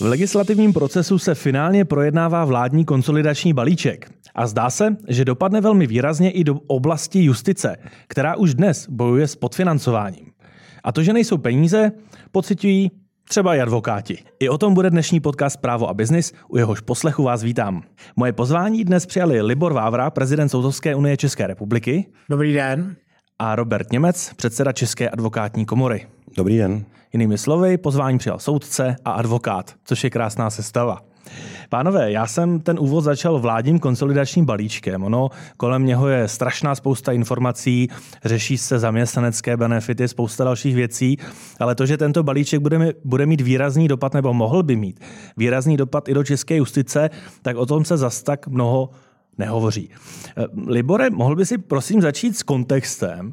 V legislativním procesu se finálně projednává vládní konsolidační balíček. A zdá se, že dopadne velmi výrazně i do oblasti justice, která už dnes bojuje s podfinancováním. A to, že nejsou peníze, pocitují třeba i advokáti. I o tom bude dnešní podcast Právo a biznis, u jehož poslechu vás vítám. Moje pozvání dnes přijali Libor Vávra, prezident Soudcovské unie České republiky. Dobrý den. A Robert Němec, předseda České advokátní komory. Dobrý den. Jinými slovy, pozvání přijal soudce a advokát, což je krásná sestava. Pánové, já jsem ten úvod začal vládním konsolidačním balíčkem. Ono kolem něho je strašná spousta informací, řeší se zaměstnanecké benefity, spousta dalších věcí, ale to, že tento balíček bude, bude mít výrazný dopad, nebo mohl by mít výrazný dopad i do české justice, tak o tom se zas tak mnoho nehovoří. Libore, mohl by si prosím začít s kontextem,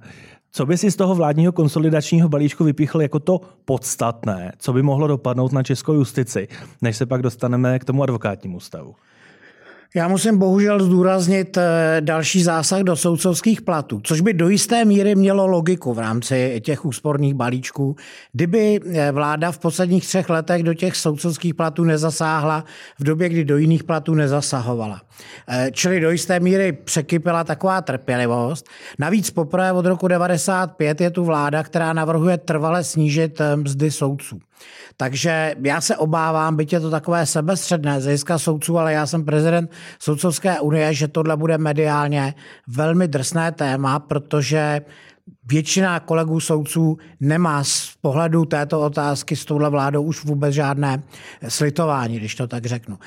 co by si z toho vládního konsolidačního balíčku vypíchl jako to podstatné, co by mohlo dopadnout na českou justici, než se pak dostaneme k tomu advokátnímu stavu? Já musím bohužel zdůraznit eh, další zásah do soudcovských platů, což by do jisté míry mělo logiku v rámci těch úsporných balíčků, kdyby eh, vláda v posledních třech letech do těch soudcovských platů nezasáhla v době, kdy do jiných platů nezasahovala. Eh, čili do jisté míry překypila taková trpělivost. Navíc poprvé od roku 95 je tu vláda, která navrhuje trvale snížit mzdy soudců. Takže já se obávám, byť je to takové sebestředné z soudců, ale já jsem prezident Soudcovské unie, že tohle bude mediálně velmi drsné téma, protože většina kolegů soudců nemá z pohledu této otázky s touhle vládou už vůbec žádné slitování, když to tak řeknu.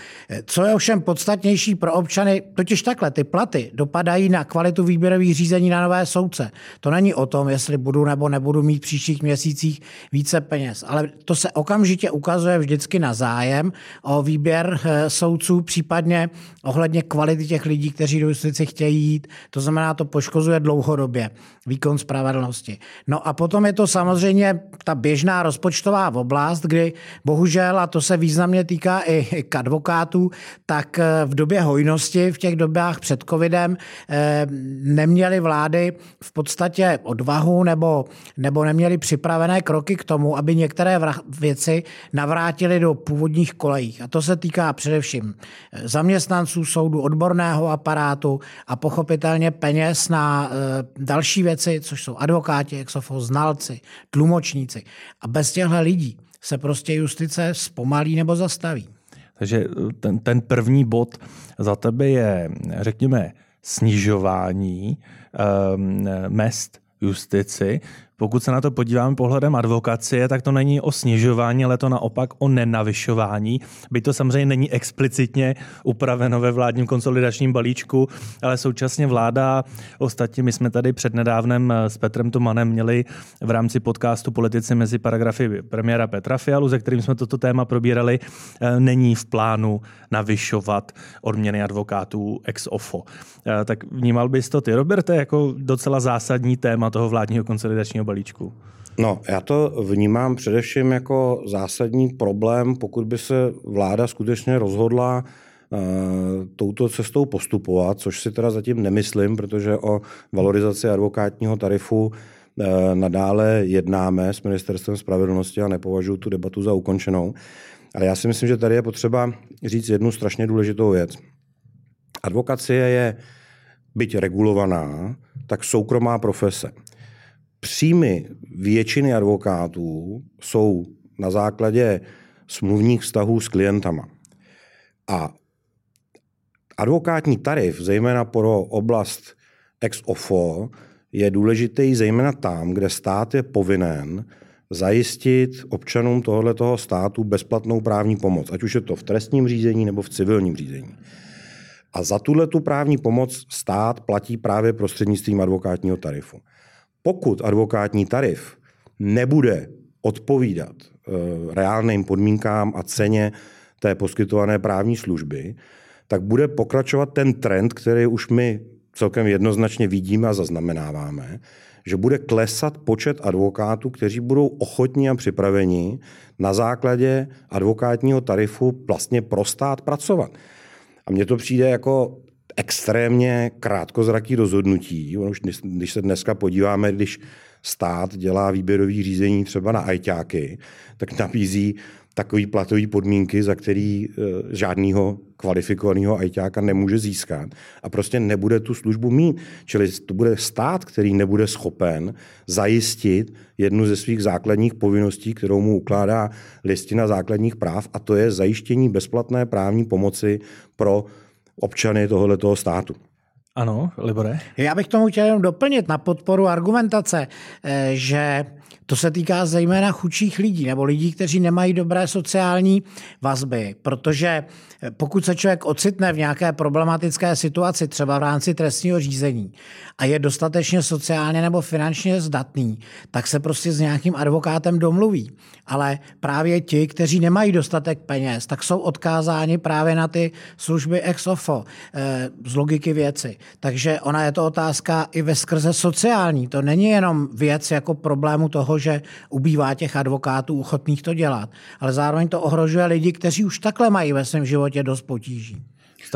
Co je ovšem podstatnější pro občany, totiž takhle, ty platy dopadají na kvalitu výběrových řízení na nové soudce. To není o tom, jestli budu nebo nebudu mít v příštích měsících více peněz, ale to se okamžitě ukazuje vždycky na zájem o výběr eh, soudců, případně ohledně kvality těch lidí, kteří do justici chtějí jít. To znamená, to poškozuje dlouhodobě výkon spravedlnosti. No a potom je to samozřejmě ta běžná rozpočtová oblast, kdy bohužel, a to se významně týká i k advokátů, tak eh, v době hojnosti, v těch dobách před covidem, eh, neměly vlády v podstatě odvahu nebo, nebo neměly připravené kroky k tomu, aby některé věci navrátili do původních kolejí. A to se týká především eh, zaměstnanců soudu, odborného aparátu a pochopitelně peněz na další věci, což jsou advokáti, exofo, znalci, tlumočníci. A bez těchto lidí se prostě justice zpomalí nebo zastaví. Takže ten, ten první bod za tebe je, řekněme, snižování um, mest justici. Pokud se na to podíváme pohledem advokacie, tak to není o snižování, ale to naopak o nenavyšování. Byť to samozřejmě není explicitně upraveno ve vládním konsolidačním balíčku, ale současně vláda, ostatně my jsme tady přednedávnem s Petrem Tomanem měli v rámci podcastu Politici mezi paragrafy premiéra Petra Fialu, ze kterým jsme toto téma probírali, eh, není v plánu navyšovat odměny advokátů ex ofo. Eh, tak vnímal bys to ty, Roberte, jako docela zásadní téma toho vládního konsolidačního balíčku? No, já to vnímám především jako zásadní problém, pokud by se vláda skutečně rozhodla uh, touto cestou postupovat, což si teda zatím nemyslím, protože o valorizaci advokátního tarifu uh, nadále jednáme s Ministerstvem spravedlnosti a nepovažuji tu debatu za ukončenou. Ale já si myslím, že tady je potřeba říct jednu strašně důležitou věc. Advokacie je byť regulovaná, tak soukromá profese. Příjmy většiny advokátů jsou na základě smluvních vztahů s klientama. A advokátní tarif, zejména pro oblast ex ofo, je důležitý zejména tam, kde stát je povinen zajistit občanům tohoto státu bezplatnou právní pomoc, ať už je to v trestním řízení nebo v civilním řízení. A za tuhle tu právní pomoc stát platí právě prostřednictvím advokátního tarifu. Pokud advokátní tarif nebude odpovídat uh, reálným podmínkám a ceně té poskytované právní služby, tak bude pokračovat ten trend, který už my celkem jednoznačně vidíme a zaznamenáváme, že bude klesat počet advokátů, kteří budou ochotní a připraveni na základě advokátního tarifu vlastně pro stát pracovat. A mně to přijde jako extrémně krátkozraký rozhodnutí. Už když se dneska podíváme, když stát dělá výběrový řízení třeba na ajťáky, tak nabízí takový platový podmínky, za který e, žádného kvalifikovaného ajťáka nemůže získat a prostě nebude tu službu mít. Čili to bude stát, který nebude schopen zajistit jednu ze svých základních povinností, kterou mu ukládá listina základních práv a to je zajištění bezplatné právní pomoci pro občany tohoto státu. Ano, Libore? Já bych tomu chtěl jenom doplnit na podporu argumentace, eh, že to se týká zejména chudších lidí nebo lidí, kteří nemají dobré sociální vazby, protože pokud se člověk ocitne v nějaké problematické situaci, třeba v rámci trestního řízení, a je dostatečně sociálně nebo finančně zdatný, tak se prostě s nějakým advokátem domluví. Ale právě ti, kteří nemají dostatek peněz, tak jsou odkázáni právě na ty služby ex ofo eh, z logiky věci. Takže ona je to otázka i ve skrze sociální. To není jenom věc jako problému toho, že ubývá těch advokátů ochotných to dělat, ale zároveň to ohrožuje lidi, kteří už takhle mají ve svém životě dost potíží.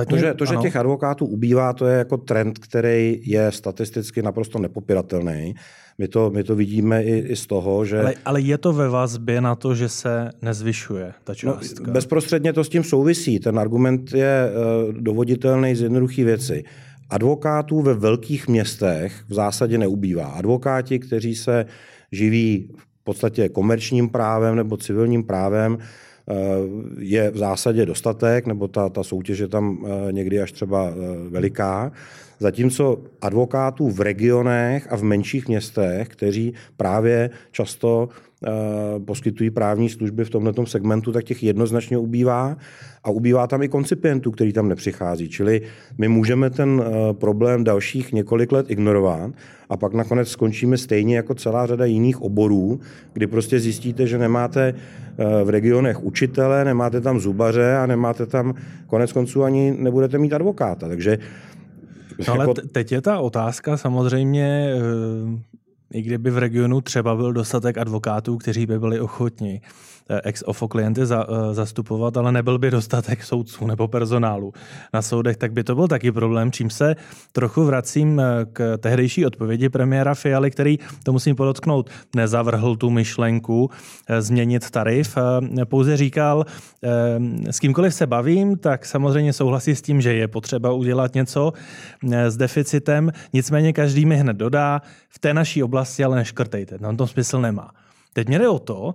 To, že, to, že těch advokátů ubývá, to je jako trend, který je statisticky naprosto nepopiratelný. My to, my to vidíme i, i z toho, že... Ale, ale je to ve vazbě na to, že se nezvyšuje ta no, částka? No, bezprostředně to s tím souvisí. Ten argument je uh, dovoditelný z jednoduché věci. Advokátů ve velkých městech v zásadě neubývá. Advokáti, kteří se živí v podstatě komerčním právem nebo civilním právem, je v zásadě dostatek, nebo ta, ta soutěž je tam eh, někdy až třeba eh, veliká. Zatímco advokátů v regionech a v menších městech, kteří právě často Eh, poskytují právní služby v tomto segmentu, tak těch jednoznačně ubývá a ubývá tam i koncipientů, který tam nepřichází. Čili my můžeme ten eh, problém dalších několik let ignorovat a pak nakonec skončíme stejně jako celá řada jiných oborů, kdy prostě zjistíte, že nemáte eh, v regionech učitele, nemáte tam zubaře a nemáte tam konec konců ani nebudete mít advokáta. Takže No ale jako- teď je ta otázka samozřejmě i kdyby v regionu třeba byl dostatek advokátů, kteří by byli ochotní eh, ex ofo klienty za, uh, zastupovat, ale nebyl by dostatek soudců nebo personálu na soudech, tak by to byl taky problém, čím se trochu vracím eh, k tehdejší odpovědi premiéra Fialy, který, to musím podotknout, nezavrhl tu myšlenku změnit tarif, pouze říkal, s kýmkoliv se bavím, tak samozřejmě souhlasí s tím, že je potřeba udělat něco s deficitem, nicméně každý mi hned dodá, v té naší oblasti ale neškrtejte, no to smysl nemá. Teď mě jde o to,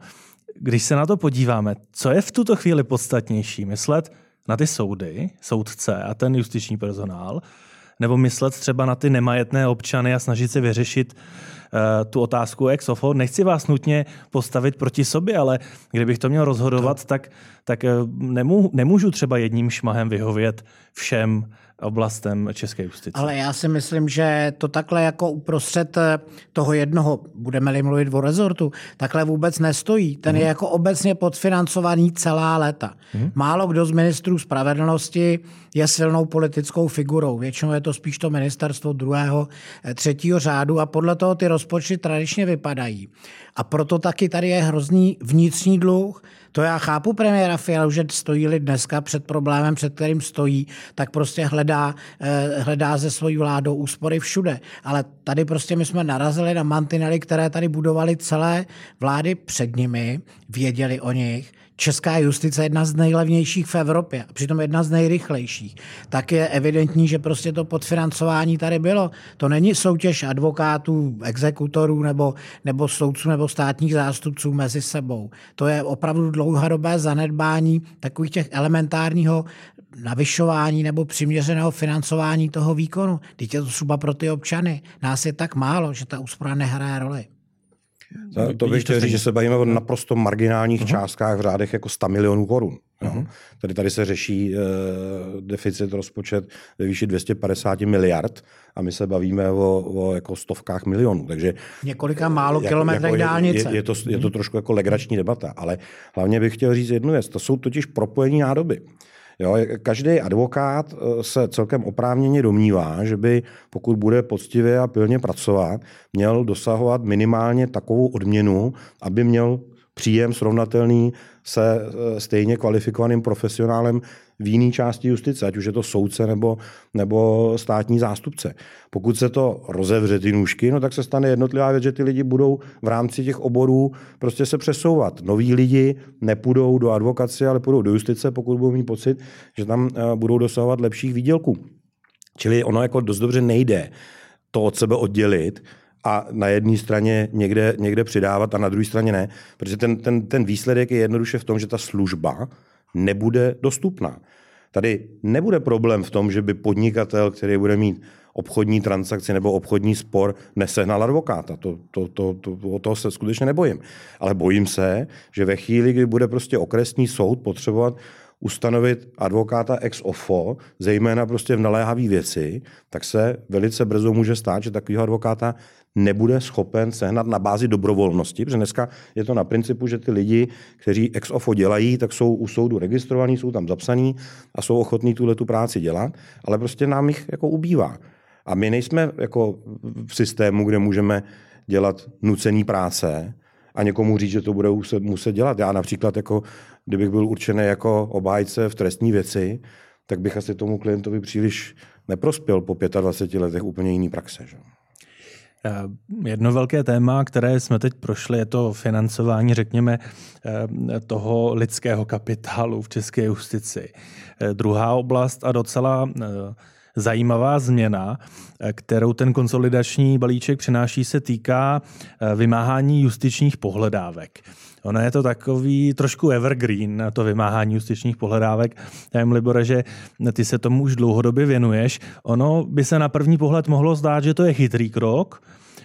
když se na to podíváme, co je v tuto chvíli podstatnější, myslet na ty soudy, soudce a ten justiční personál, nebo myslet třeba na ty nemajetné občany a snažit se vyřešit uh, tu otázku ex ofo. Nechci vás nutně postavit proti sobě, ale kdybych to měl rozhodovat, tak, tak uh, nemů, nemůžu třeba jedním šmahem vyhovět všem oblastem české justice. Ale já si myslím, že to takhle jako uprostřed eh, toho jednoho, budeme-li mluvit o rezortu, takhle vůbec nestojí. Ten mm. je jako obecně podfinancovaný celá léta. Mm. Málo kdo z ministrů spravedlnosti je silnou politickou figurou. Většinou je to spíš to ministerstvo druhého, eh, třetího řádu a podle toho ty rozpočty tradičně vypadají. A proto taky tady je hrozný vnitřní dluh. To já chápu premiéra Fialu, že stojí dneska před problémem, před kterým stojí, tak prostě hledá, eh, hledá ze svojí vládou úspory všude. Ale tady prostě my jsme narazili na mantinely, které tady budovali celé vlády před nimi, věděli o nich, česká justice je jedna z nejlevnějších v Evropě, a přitom jedna z nejrychlejších, tak je evidentní, že prostě to podfinancování tady bylo. To není soutěž advokátů, exekutorů nebo, nebo soudců nebo státních zástupců mezi sebou. To je opravdu dlouhodobé zanedbání takových těch elementárního navyšování nebo přiměřeného financování toho výkonu. Teď je to třeba pro ty občany. Nás je tak málo, že ta úspora nehraje roli. To, to bych chtěl říct, že se bavíme o naprosto marginálních uh-huh. částkách v řádech jako 100 milionů korun. Uh-huh. Tady, tady se řeší uh, deficit rozpočet ve výši 250 miliard a my se bavíme o, o jako stovkách milionů. Takže Několika málo jako, kilometrech jako dálnice. Je, je, to, je to trošku jako legrační debata, ale hlavně bych chtěl říct jednu věc. To jsou totiž propojení nádoby. Jo, každý advokát eh, se celkem oprávněně domnívá, že by, pokud bude poctivě a pilně pracovat, měl dosahovat minimálně takovou odměnu, aby měl příjem srovnatelný se eh, stejně kvalifikovaným profesionálem v jiné části justice, ať už je to soudce nebo, nebo státní zástupce. Pokud se to rozevře ty nůžky, no tak se stane jednotlivá věc, že ty lidi budou v rámci těch oborů prostě se přesouvat. Noví lidi nepůjdou do advokace, ale půjdou do justice, pokud budou mít pocit, že tam eh, budou dosahovat lepších výdělků. Čili ono jako dost dobře nejde to od sebe oddělit a na jedné straně někde, někde přidávat a na druhé straně ne, protože ten, ten, ten výsledek je jednoduše v tom, že ta služba nebude dostupná. Tady nebude problém v tom, že by podnikatel, který bude mít obchodní transakci nebo obchodní spor, nesehnal advokáta. To, to, to, to, o toho se skutečně nebojím. Ale bojím se, že ve chvíli, kdy bude prostě okresní soud potřebovat ustanovit advokáta ex ofo, zejména prostě v naléhavé věci, tak se velice brzo může stát, že takového advokáta nebude schopen sehnat na bázi dobrovolnosti, protože dneska je to na principu, že ty lidi, kteří ex ofo dělají, tak jsou u soudu registrovaní, jsou tam zapsaní a jsou ochotní tuhle tu práci dělat, ale prostě nám jich jako ubývá. A my nejsme jako v systému, kde můžeme dělat nucený práce a někomu říct, že to bude muset, dělat. Já například, jako, kdybych byl určený jako obhájce v trestní věci, tak bych asi tomu klientovi příliš neprospěl po 25 letech úplně jiný praxe. Že? Eh, jedno velké téma, které jsme teď prošli, je to financování, řekněme, eh, toho lidského kapitálu v české justici. Eh, druhá oblast a docela zajímavá změna, kterou ten konsolidační balíček přináší, se týká vymáhání justičních pohledávek. Ono je to takový trošku evergreen, to vymáhání justičních pohledávek. Já jim, Libore, že ty se tomu už dlouhodobě věnuješ. Ono by se na první pohled mohlo zdát, že to je chytrý krok,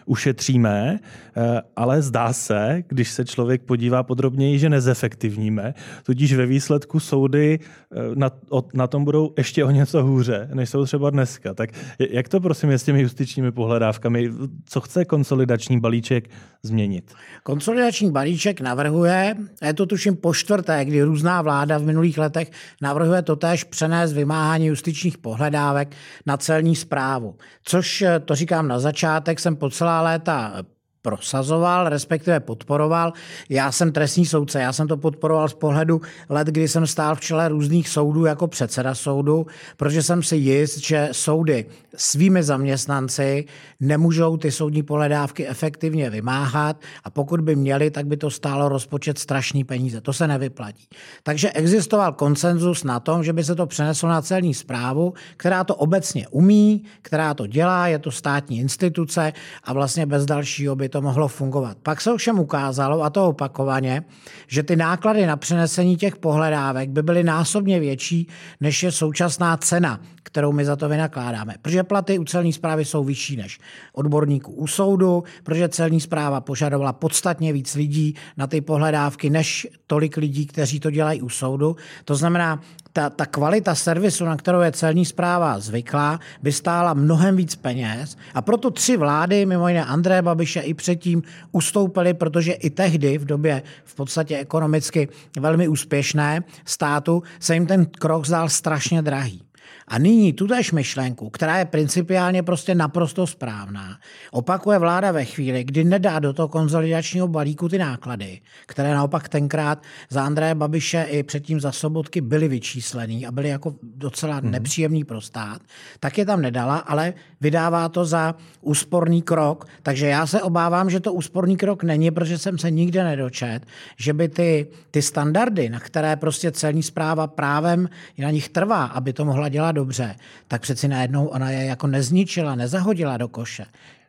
ušetříme, eh, ale zdá se, když se člověk podívá podrobněji, že nezefektivníme. Tudíž ve výsledku soudy eh, na, na tom budou ještě o něco hůře, než jsou třeba dneska. Tak jak to prosím je s těmi justičními pohledávkami? Co chce konsolidační balíček změnit? Konsolidační balíček navrhuje, a je to tuším po čtvrté, kdy různá vláda v minulých letech navrhuje totéž přenést vymáhání justičních pohledávek na celní zprávu. Což, eh, to říkám na začátek, jsem po celá léta prosazoval, respektive podporoval. Já jsem trestní soudce, já jsem to podporoval z pohledu let, kdy jsem stál v čele různých soudů jako předseda soudu, protože jsem si jist, že soudy svými zaměstnanci nemůžou ty soudní pohledávky efektivně vymáhat a pokud by měli, tak by to stálo rozpočet strašný peníze. To se nevyplatí. Takže existoval konsenzus na tom, že by se to přeneslo na celní zprávu, která to obecně umí, která to dělá, je to státní instituce a vlastně bez dalšího by to mohlo fungovat. Pak se ovšem ukázalo, a to opakovaně, že ty náklady na přenesení těch pohledávek by byly násobně větší, než je současná cena, kterou my za to vynakládáme. Protože platy u celní zprávy jsou vyšší než odborníků u soudu, protože celní zpráva požadovala podstatně víc lidí na ty pohledávky, než tolik lidí, kteří to dělají u soudu. To znamená, ta, ta kvalita servisu, na kterou je celní zpráva zvyklá, by stála mnohem víc peněz a proto tři vlády, mimo jiné André Babiše i předtím, ustoupily, protože i tehdy v době v podstatě ekonomicky velmi úspěšné státu se jim ten krok zdál strašně drahý. A nyní tutéž myšlenku, která je principiálně prostě naprosto správná, opakuje vláda ve chvíli, kdy nedá do toho konzolidačního balíku ty náklady, které naopak tenkrát za Andreje Babiše i předtím za Sobotky byly vyčíslený a byly jako docela mm. nepříjemný pro stát, tak je tam nedala, ale vydává to za úsporný krok. Takže já se obávám, že to úsporný krok není, protože jsem se nikde nedočet, že by ty, ty standardy, na které prostě celní zpráva právem na nich trvá, aby to mohla dělat dobře, tak přeci najednou ona je jako nezničila, nezahodila do koše.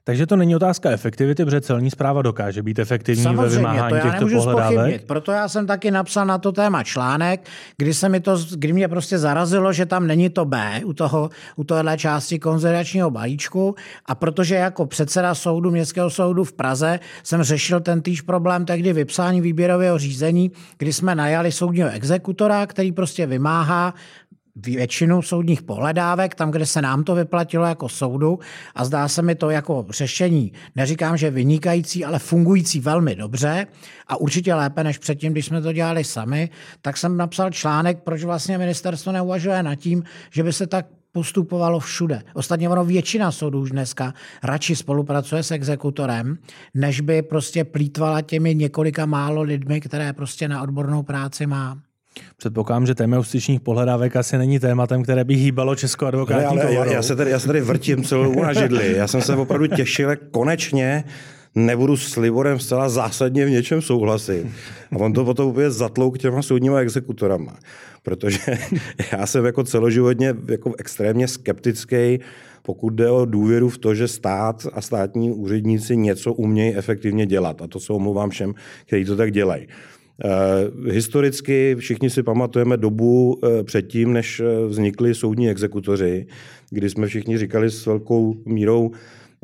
Takže to není otázka efektivity, protože celní zpráva dokáže být efektivní Samozřejmě, ve vymáhání to já těchto pohledávek. Proto já jsem taky napsal na to téma článek, kdy, se mi to, kdy mě prostě zarazilo, že tam není to B u, toho, u tohle části konzervačního balíčku a protože jako předseda soudu, městského soudu v Praze jsem řešil ten týž problém tehdy vypsání výběrového řízení, kdy jsme najali soudního exekutora, který prostě vymáhá většinu soudních pohledávek, tam, kde se nám to vyplatilo jako soudu a zdá se mi to jako řešení, neříkám, že vynikající, ale fungující velmi dobře a určitě lépe než předtím, když jsme to dělali sami, tak jsem napsal článek, proč vlastně ministerstvo neuvažuje nad tím, že by se tak postupovalo všude. Ostatně ono většina soudů už dneska radši spolupracuje s exekutorem, než by prostě plítvala těmi několika málo lidmi, které prostě na odbornou práci má. Předpokládám, že téma justičních pohledávek asi není tématem, které by hýbalo Českou advokátní ale, ale já, já, se tady, já se tady vrtím celou na židli. Já jsem se opravdu těšil, jak konečně nebudu s Liborem zcela zásadně v něčem souhlasit. A on to potom úplně zatlouk těma soudníma exekutorama. Protože já jsem jako celoživotně jako extrémně skeptický, pokud jde o důvěru v to, že stát a státní úředníci něco umějí efektivně dělat. A to se omlouvám všem, kteří to tak dělají. Uh, historicky všichni si pamatujeme dobu uh, předtím, než eh, vznikli soudní exekutoři, kdy jsme všichni říkali s velkou mírou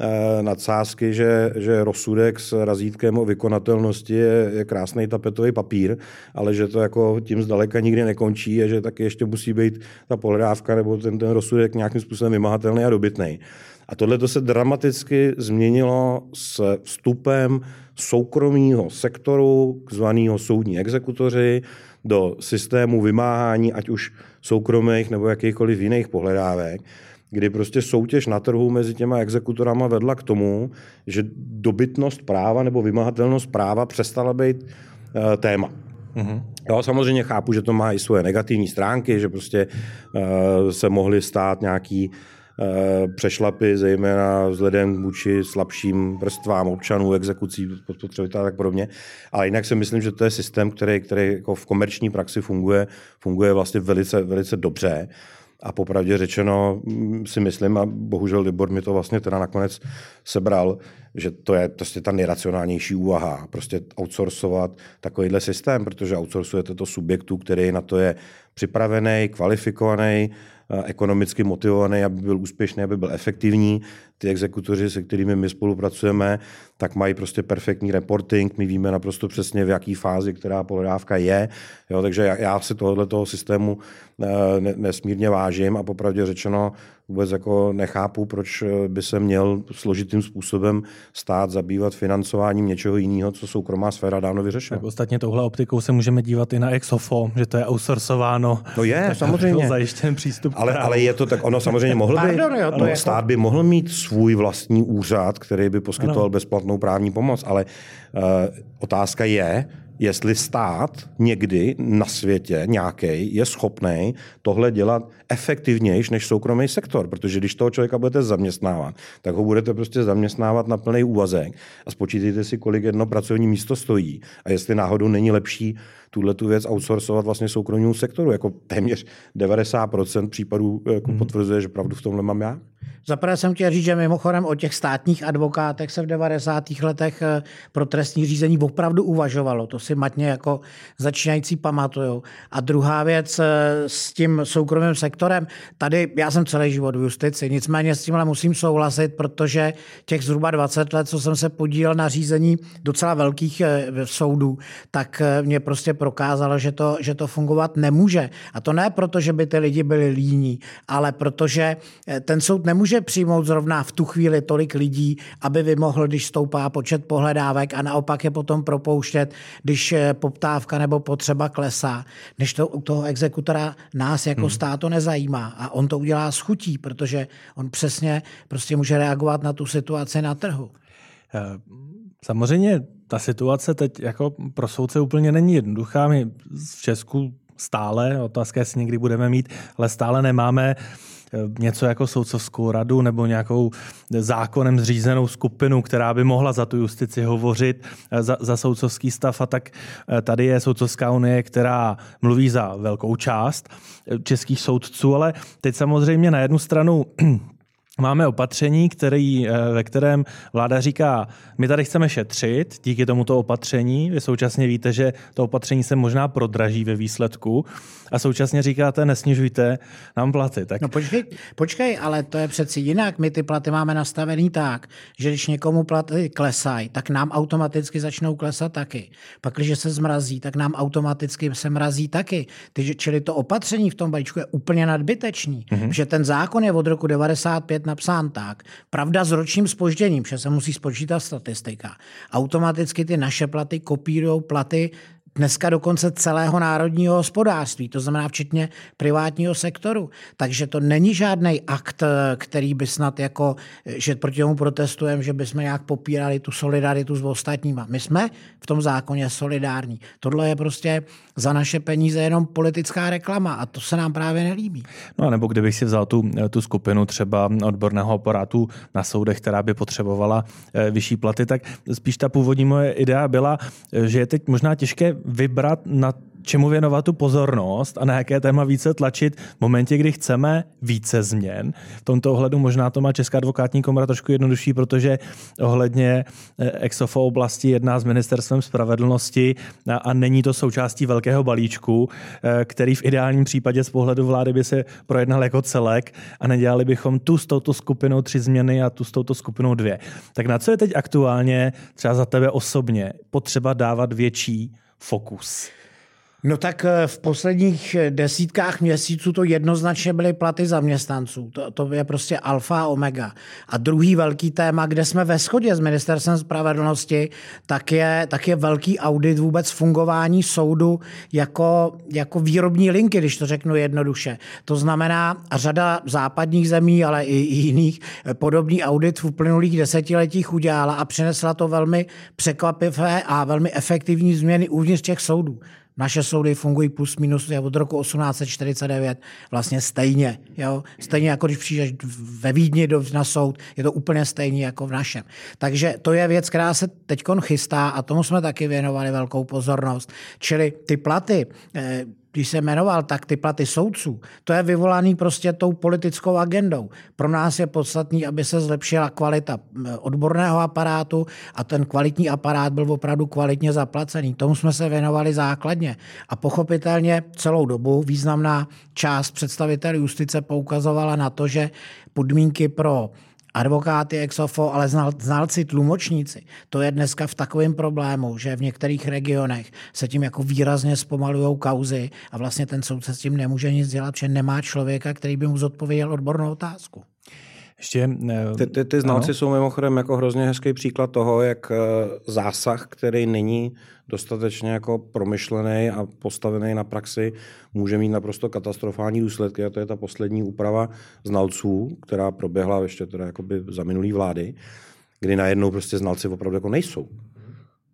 Eh, nadsázky, že, že rozsudek s razítkem o vykonatelnosti je, je krásný tapetový papír, ale že to jako tím zdaleka nikdy nekončí a že taky ještě musí být ta pohledávka nebo ten, ten rozsudek nějakým způsobem vymahatelný a dobytný. A tohle to se dramaticky změnilo s vstupem soukromého sektoru, zvaného soudní exekutoři, do systému vymáhání, ať už soukromých nebo jakýchkoliv jiných pohledávek kdy prostě soutěž na trhu mezi těma exekutorama vedla k tomu, že dobytnost práva nebo vymahatelnost práva přestala být uh, téma. Mm-hmm. Jo, samozřejmě chápu, že to má i svoje negativní stránky, že prostě uh, se mohly stát nějaký uh, přešlapy, zejména vzhledem vůči slabším vrstvám občanů, exekucí, spotřebitelů a tak podobně. Ale jinak si myslím, že to je systém, který, který jako v komerční praxi funguje, funguje vlastně velice, velice dobře. A popravdě řečeno mm, si myslím, a bohužel Libor mi to vlastně teda nakonec sebral, že to je prostě ta nejracionálnější úvaha. Prostě outsourcovat takovýhle systém, protože outsourcujete to subjektu, který na to je připravený, kvalifikovaný, ekonomicky motivovaný, aby byl úspěšný, aby byl efektivní. Ty exekutoři, se kterými my spolupracujeme, tak mají prostě perfektní reporting, my víme naprosto přesně, v jaké fázi která pohledávka je. Jo, takže já, já si tohoto toho systému eh, nesmírně vážím a popravdě řečeno vůbec jako nechápu, proč eh, by se měl složitým způsobem stát zabývat financováním něčeho jiného, co soukromá sféra dávno vyřešila. Tak ostatně touhle optikou se můžeme dívat i na Exofo, že to je outsourcováno. To je, samozřejmě. Zajištěn přístup. Ale, ale je to tak, ono samozřejmě mohl by, Pardon, jo, to stát by mohl mít svůj vlastní úřad, který by poskytoval ano. bezplatnou právní pomoc, ale uh, otázka je, jestli stát někdy na světě nějaký je schopný tohle dělat efektivnější než soukromý sektor, protože když toho člověka budete zaměstnávat, tak ho budete prostě zaměstnávat na plný úvazek a spočítejte si, kolik jedno pracovní místo stojí a jestli náhodou není lepší tuhle tu věc outsourcovat vlastně soukromému sektoru. Jako téměř 90% případů jako hmm. potvrzuje, že pravdu v tomhle mám já. Zaprvé jsem chtěl říct, že mimochodem o těch státních advokátech se v 90. letech eh, pro trestní řízení opravdu uvažovalo. To si matně jako začínající pamatujou. A druhá věc eh, s tím soukromým sektorem. Tady já jsem celý život v justici, nicméně s tímhle musím souhlasit, protože těch zhruba 20 let, co jsem se podílel na řízení docela velkých eh, soudů, tak mě prostě prokázalo, že to, že to fungovat nemůže. A to ne proto, že by ty lidi byli líní, ale protože ten soud nemůže přijmout zrovna v tu chvíli tolik lidí, aby vymohl, když stoupá počet pohledávek a naopak je potom propouštět, když eh, poptávka nebo potřeba klesá, než to u toho exekutora nás jako hmm. státu nezajímá. A on to udělá s chutí, protože on přesně prostě může reagovat na tu situaci na trhu. Eh, samozřejmě ta situace teď jako pro soudce úplně není jednoduchá. My v Česku stále, otázka, jestli někdy budeme mít, ale stále nemáme eh, něco jako soudcovskou radu nebo nějakou zákonem zřízenou skupinu, která by mohla za tu justici hovořit, eh, za, za soudcovský stav. A tak eh, tady je soudcovská unie, která mluví za velkou část českých soudců, ale teď samozřejmě na jednu stranu Máme opatření, který, eh, ve kterém vláda říká, my tady chceme šetřit díky tomuto opatření. Vy současně víte, že to opatření se možná prodraží ve výsledku a současně říkáte, nesnižujte nám platy. Tak... No počkej, počkej, ale to je přeci jinak. My ty platy máme nastavený tak, že když někomu platy klesají, tak nám automaticky začnou klesat taky. Pak, když se zmrazí, tak nám automaticky se mrazí taky. Čili to opatření v tom balíčku je úplně nadbytečný, mm-hmm. že ten zákon je od roku 95 napsán tak, pravda s ročním spožděním, že se musí spočítat statistika. Automaticky ty naše platy kopírují platy dneska dokonce celého národního hospodářství, to znamená včetně privátního sektoru. Takže to není žádný akt, který by snad jako, že proti tomu protestujeme, že bychom nějak popírali tu solidaritu s ostatníma. My jsme v tom zákoně solidární. Tohle je prostě za naše peníze jenom politická reklama a to se nám právě nelíbí. No a nebo kdybych si vzal tu, tu skupinu třeba odborného aparátu na soudech, která by potřebovala eh, vyšší platy, tak spíš ta původní moje idea byla, že je teď možná těžké vybrat na čemu věnovat tu pozornost a na jaké téma více tlačit v momentě, kdy chceme více změn. V tomto ohledu možná to má Česká advokátní komora trošku jednodušší, protože ohledně eh, exofo oblasti jedná s ministerstvem spravedlnosti a není to součástí velkého balíčku, eh, který v ideálním případě z pohledu vlády by se projednal jako celek a nedělali bychom tu s touto skupinou tři změny a tu s touto skupinou dvě. Tak na co je teď aktuálně třeba za tebe osobně potřeba dávat větší fokus? No tak eh, v posledních eh, desítkách měsíců to jednoznačně byly platy zaměstnanců. To, to je prostě alfa a omega. A druhý velký téma, kde jsme ve shodě s ministerstvem spravedlnosti, tak je, tak je velký audit vůbec fungování soudu jako, jako výrobní linky, když to řeknu jednoduše. To znamená, a řada západních zemí, ale i, i jiných, eh, podobný audit v uplynulých desetiletích udělala a přinesla to velmi překvapivé a velmi efektivní změny uvnitř těch soudů. Naše soudy fungují plus minus od roku 1849 vlastně stejně. Jo? Stejně jako když přijdeš ve Vídni do, na soud, je to úplně stejně jako v našem. Takže to je věc, která se teď chystá a tomu jsme taky věnovali velkou pozornost. Čili ty platy, eh, když se jmenoval, tak ty platy soudců, to je vyvolaný prostě tou politickou agendou. Pro nás je podstatný, aby se zlepšila kvalita odborného aparátu a ten kvalitní aparát byl opravdu kvalitně zaplacený. Tomu jsme se věnovali základně. A pochopitelně celou dobu významná část představitelů justice poukazovala na to, že podmínky pro advokáty exofo, ale znalci, tlumočníci. To je dneska v takovém problému, že v některých regionech se tím jako výrazně zpomalují kauzy a vlastně ten soudce s tím nemůže nic dělat, protože nemá člověka, který by mu zodpověděl odbornou otázku. Ještě, eh, ty, ty, ty znalci ano? jsou mimochodem jako hrozně hezký příklad toho, jak eh, zásah, který není dostatečně jako promyšlený a postavený na praxi, může mít naprosto katastrofální důsledky. A to je ta poslední úprava znalců, která proběhla ještě teda jakoby za minulý vlády, kdy najednou prostě znalci opravdu jako nejsou.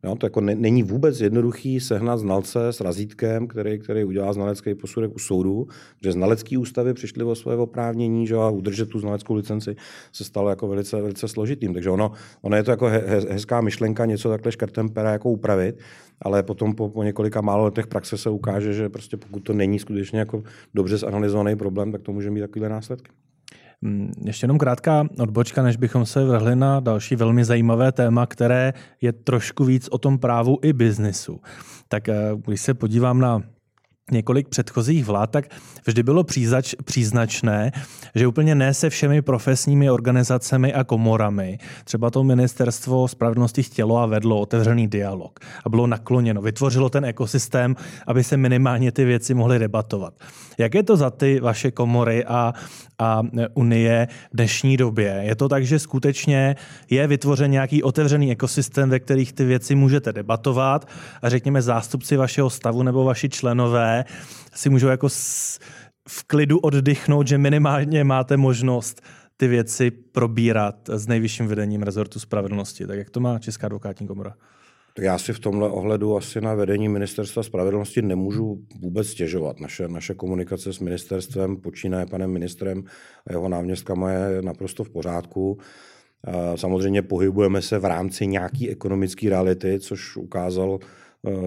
Jo, to jako ne, není vůbec jednoduchý sehnat znalce s razítkem, který, který udělá znalecký posudek u soudu, že znalecký ústavy přišly o své oprávnění že, a udržet tu znaleckou licenci se stalo jako velice, velice složitým. Takže ono, ono je to jako he, hezká myšlenka něco takhle škrtem pera jako upravit, ale potom po, po několika málo letech praxe se ukáže, že prostě pokud to není skutečně jako dobře zanalizovaný problém, tak to může mít takovýhle následky. Mm, ještě jenom krátká odbočka, než bychom se vrhli na další velmi zajímavé téma, které je trošku víc o tom právu i biznisu. Tak eh, když se podívám na několik předchozích vlád, tak vždy bylo přízač, příznačné, že úplně ne se všemi profesními organizacemi a komorami. Třeba to ministerstvo spravedlnosti chtělo a vedlo otevřený dialog a bylo nakloněno, vytvořilo ten ekosystém, aby se minimálně ty věci mohly debatovat. Jak je to za ty vaše komory a, a unie v dnešní době? Je to tak, že skutečně je vytvořen nějaký otevřený ekosystém, ve kterých ty věci můžete debatovat a řekněme zástupci vašeho stavu nebo vaši členové si můžou jako v klidu oddychnout, že minimálně máte možnost ty věci probírat s nejvyšším vedením rezortu spravedlnosti. Tak jak to má Česká advokátní komora? Tak já si v tomhle ohledu asi na vedení ministerstva spravedlnosti nemůžu vůbec stěžovat. Naše, naše komunikace s ministerstvem, počínaje panem ministrem a jeho náměstkama je naprosto v pořádku. Samozřejmě pohybujeme se v rámci nějaký ekonomické reality, což ukázal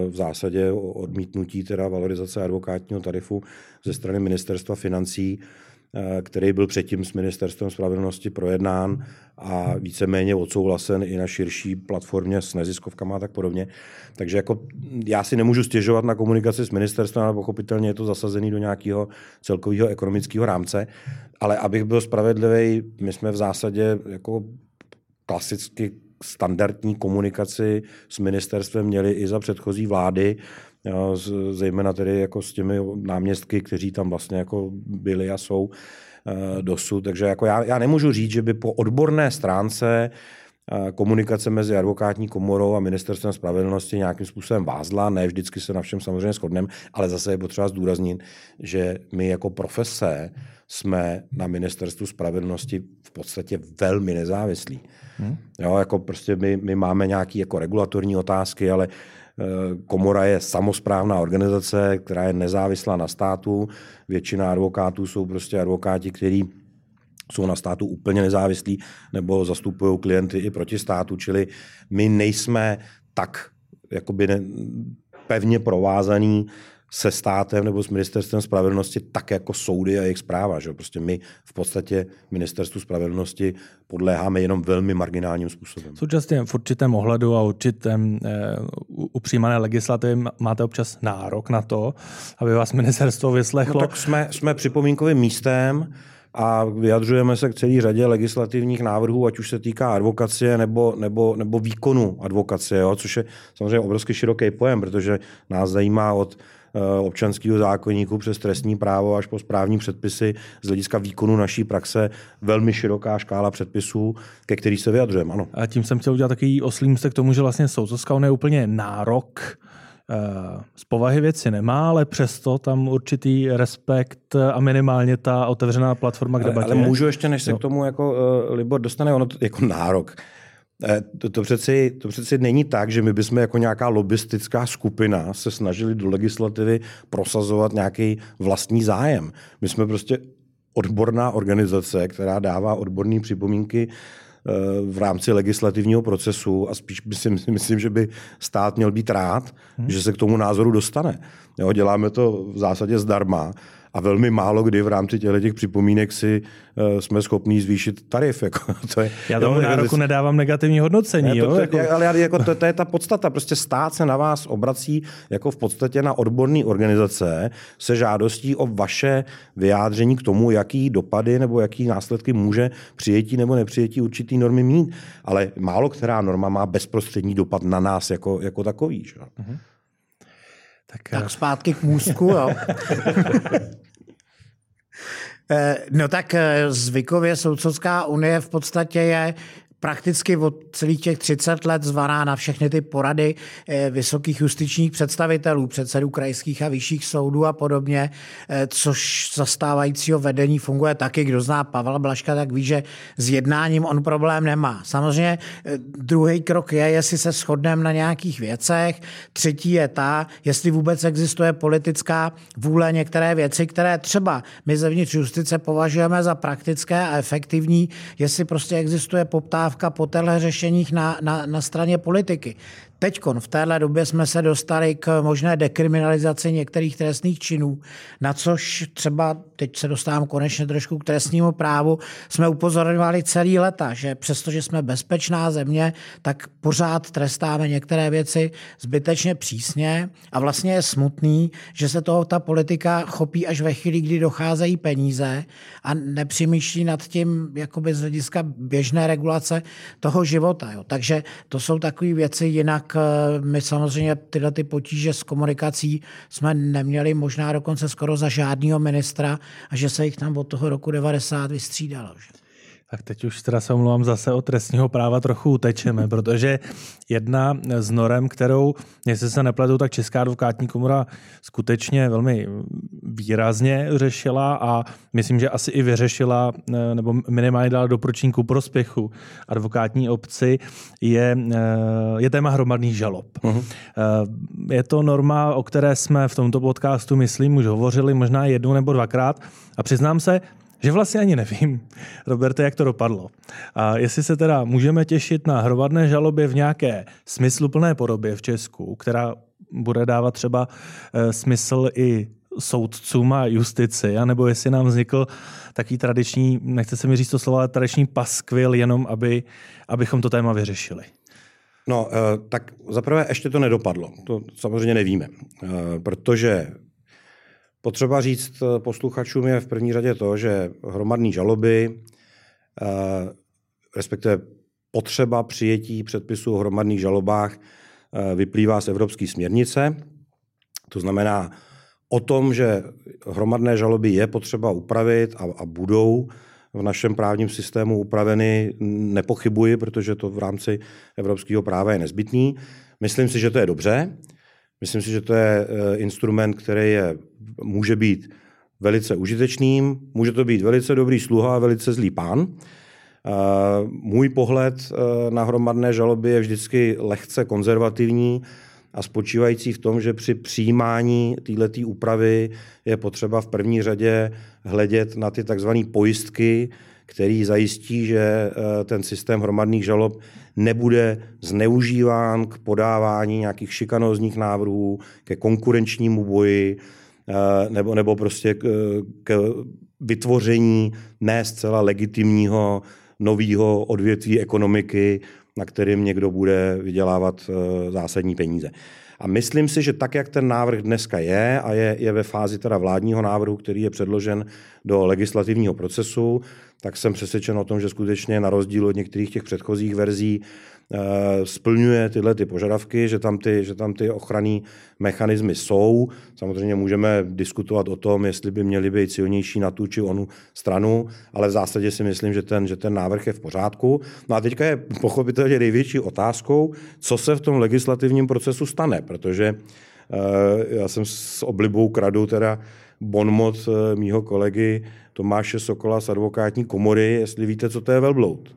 v zásadě odmítnutí teda valorizace advokátního tarifu ze strany ministerstva financí Eh, který byl předtím s ministerstvem spravedlnosti projednán a víceméně odsouhlasen i na širší platformě s neziskovkama a tak podobně. Takže jako já si nemůžu stěžovat na komunikaci s ministerstvem, ale pochopitelně je to zasazený do nějakého celkového ekonomického rámce. Ale abych byl spravedlivý, my jsme v zásadě jako klasicky standardní komunikaci s ministerstvem měli i za předchozí vlády zejména tedy jako s těmi náměstky, kteří tam vlastně jako byli a jsou eh, dosud. Takže jako já, já nemůžu říct, že by po odborné stránce komunikace mezi advokátní komorou a ministerstvem spravedlnosti nějakým způsobem vázla. Ne vždycky se na všem samozřejmě shodneme, ale zase je potřeba zdůraznit, že my jako profese jsme na ministerstvu spravedlnosti v podstatě velmi nezávislí. Hmm. Jo, jako prostě my, my máme nějaké jako regulatorní otázky, ale eh, Komora je samozprávná organizace, která je nezávislá na státu. Většina advokátů jsou prostě advokáti, kteří jsou na státu úplně nezávislí nebo zastupují klienty i proti státu, čili my nejsme tak jakoby pevně provázaný se státem nebo s ministerstvem spravedlnosti tak jako soudy a jejich zpráva. Že? Prostě my v podstatě ministerstvu spravedlnosti podléháme jenom velmi marginálním způsobem. Současně v určitém ohledu a určitém e, upřímané legislativy máte občas nárok na to, aby vás ministerstvo vyslechlo. No, tak jsme, jsme připomínkovým místem, a vyjadřujeme se k celé řadě legislativních návrhů, ať už se týká advokacie nebo, nebo, nebo výkonu advokacie, jo, což je samozřejmě obrovský široký pojem, protože nás zajímá od Eh, občanského zákonníku přes trestní právo až po správní předpisy z hlediska výkonu naší praxe velmi široká škála předpisů, ke který se vyjadřujeme. Ano. A tím jsem chtěl udělat takový oslým k tomu, že vlastně soudcovská unie je úplně nárok eh, z povahy věci nemá, ale přesto tam určitý respekt a minimálně ta otevřená platforma k debatě. Ale, ale můžu ještě, než se no. k tomu jako uh, Libor dostane, ono to, jako nárok. Eh, to, to, přeci, to přeci není tak, že my bychom jako nějaká lobistická skupina se snažili do legislativy prosazovat nějaký vlastní zájem. My jsme prostě odborná organizace, která dává odborné připomínky eh, v rámci legislativního procesu a spíš myslím, myslím, že by stát měl být rád, hmm. že se k tomu názoru dostane. Jo, děláme to v zásadě zdarma a velmi málo kdy v rámci těchto těch připomínek si uh, jsme schopní zvýšit tarif. Jako, to je, Já tomu nároku nedávám negativní hodnocení. Ne, to, jo, to, jako... Ale jako to, to je ta podstata. Prostě stát se na vás obrací jako v podstatě na odborné organizace se žádostí o vaše vyjádření k tomu, jaký dopady nebo jaký následky může přijetí nebo nepřijetí určitý normy mít. Ale málo která norma má bezprostřední dopad na nás jako, jako takový. Že? Uh-huh. Tak, tak zpátky k můzku, jo. Eh, no tak eh, zvykově Soudcovská unie v podstatě je prakticky od celých těch 30 let zvaná na všechny ty porady eh, vysokých justičních představitelů, předsedů krajských a vyšších soudů a podobně, eh, což zastávajícího vedení funguje taky. Kdo zná Pavla Blaška, tak ví, že s jednáním on problém nemá. Samozřejmě eh, druhý krok je, jestli se shodneme na nějakých věcech. Třetí je ta, jestli vůbec existuje politická vůle některé věci, které třeba my zevnitř justice považujeme za praktické a efektivní, jestli prostě existuje poptávka poptávka po těchto řešeních na, na, na straně politiky. Teď v téhle době jsme se dostali k možné dekriminalizaci některých trestných činů, na což třeba, teď se dostávám konečně trošku k trestnímu právu, jsme upozorňovali celý leta, že přestože jsme bezpečná země, tak pořád trestáme některé věci zbytečně přísně a vlastně je smutný, že se toho ta politika chopí až ve chvíli, kdy docházejí peníze a nepřemýšlí nad tím jakoby z hlediska běžné regulace toho života. Jo. Takže to jsou takové věci jinak Eh, my samozřejmě tyhle ty potíže s komunikací jsme neměli možná dokonce skoro za žádného ministra a že se jich tam od toho roku 90 vystřídalo. Že? Tak teď už teda se omlouvám zase o trestního práva trochu utečeme, protože jedna z norem, kterou, jestli se nepletu, tak Česká advokátní komora skutečně velmi výrazně řešila a myslím, že asi i vyřešila, nebo minimálně dala doporučení ku prospěchu advokátní obci, je, je téma hromadných žalob. Uh-huh. Je to norma, o které jsme v tomto podcastu, myslím, už hovořili možná jednou nebo dvakrát a přiznám se, že vlastně ani nevím, Roberte, jak to dopadlo. A jestli se teda můžeme těšit na hromadné žalobě v nějaké smysluplné podobě v Česku, která bude dávat třeba e, smysl i soudcům a justici, anebo jestli nám vznikl taký tradiční, nechce se mi říct to slovo, ale tradiční paskvil, jenom aby, abychom to téma vyřešili. No, e, tak zaprvé ještě to nedopadlo. To samozřejmě nevíme, e, protože Potřeba říct eh, posluchačům je v první řadě to, že hromadné žaloby, eh, respektive potřeba přijetí předpisů o hromadných žalobách eh, vyplývá z evropské směrnice. To znamená o tom, že hromadné žaloby je potřeba upravit a, a budou v našem právním systému upraveny, nepochybuji, protože to v rámci evropského práva je nezbytný. Myslím si, že to je dobře. Myslím si, že to je eh, instrument, který je, může být velice užitečným, může to být velice dobrý sluha a velice zlý pán. Eh, můj pohled eh, na hromadné žaloby je vždycky lehce konzervativní a spočívající v tom, že při přijímání této úpravy je potřeba v první řadě hledět na ty takzvané pojistky, který zajistí, že eh, ten systém hromadných žalob nebude zneužíván k podávání nějakých šikanózních návrhů, ke konkurenčnímu boji, nebo, nebo prostě k, k vytvoření ne zcela legitimního nového odvětví ekonomiky, na kterým někdo bude vydělávat eh, zásadní peníze. A myslím si, že tak, jak ten návrh dneska je a je, je ve fázi teda vládního návrhu, který je předložen do legislativního procesu, tak jsem přesvědčen o tom, že skutečně na rozdíl od některých těch předchozích verzí Eh, splňuje tyhle ty požadavky, že tam ty, že tam ty ochranné mechanismy jsou. Samozřejmě můžeme diskutovat o tom, jestli by měly být silnější na tu či onu stranu, ale v zásadě si myslím, že ten, že ten návrh je v pořádku. No a teďka je pochopitelně největší otázkou, co se v tom legislativním procesu stane, protože uh, já jsem s oblibou kradu teda bonmot uh, mýho kolegy Tomáše Sokola z advokátní komory, jestli víte, co to je velbloud.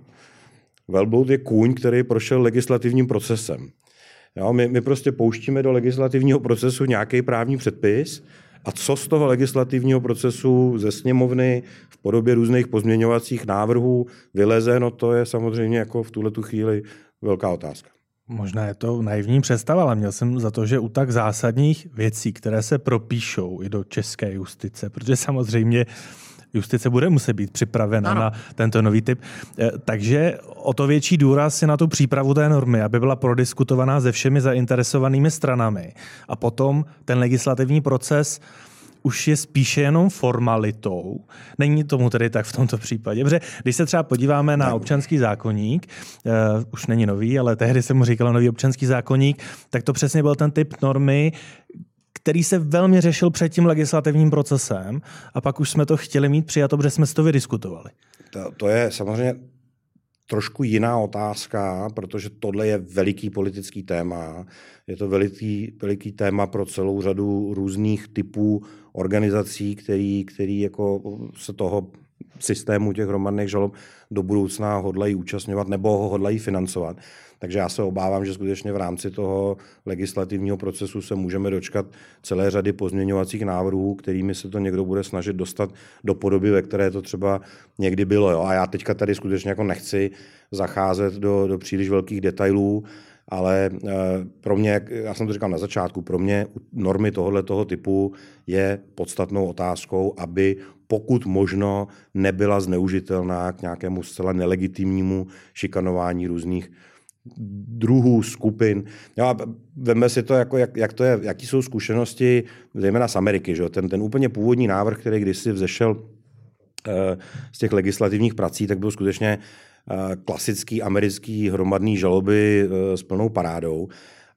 Velbloud je kůň, který prošel legislativním procesem. Jo, my, my prostě pouštíme do legislativního procesu nějaký právní předpis a co z toho legislativního procesu ze sněmovny v podobě různých pozměňovacích návrhů vyleze, no to je samozřejmě jako v tuhle tu chvíli velká otázka. Možná je to naivní představa, ale měl jsem za to, že u tak zásadních věcí, které se propíšou i do české justice, protože samozřejmě justice bude muset být připravena ano. na tento nový typ. Eh, takže o to větší důraz je na tu přípravu té normy, aby byla prodiskutovaná se všemi zainteresovanými stranami. A potom ten legislativní proces už je spíše jenom formalitou. Není tomu tedy tak v tomto případě. Protože když se třeba podíváme na občanský zákonník, uh, už není nový, ale tehdy se mu říkalo nový občanský zákonník, tak to přesně byl ten typ normy, který se velmi řešil před tím legislativním procesem a pak už jsme to chtěli mít přijato, protože jsme si to vydiskutovali. To, to je samozřejmě trošku jiná otázka, protože tohle je veliký politický téma. Je to veliký, veliký téma pro celou řadu různých typů organizací, který, který jako se toho systému těch hromadných žalob do budoucna hodlají účastňovat nebo ho hodlají financovat. Takže já se obávám, že skutečně v rámci toho legislativního procesu se můžeme dočkat celé řady pozměňovacích návrhů, kterými se to někdo bude snažit dostat do podoby, ve které to třeba někdy bylo. Jo? A já teďka tady skutečně jako nechci zacházet do, do příliš velkých detailů, ale eh, pro mě, já jsem to říkal na začátku, pro mě normy tohoto toho typu je podstatnou otázkou, aby pokud možno nebyla zneužitelná k nějakému zcela nelegitimnímu šikanování různých druhů skupin. Jo, veme si to, jako, jak, jak to je, jaký jsou zkušenosti, zejména z Ameriky. Že? Ten, ten úplně původní návrh, který kdysi vzešel uh, z těch legislativních prací, tak byl skutečně uh, klasický americký hromadný žaloby uh, s plnou parádou.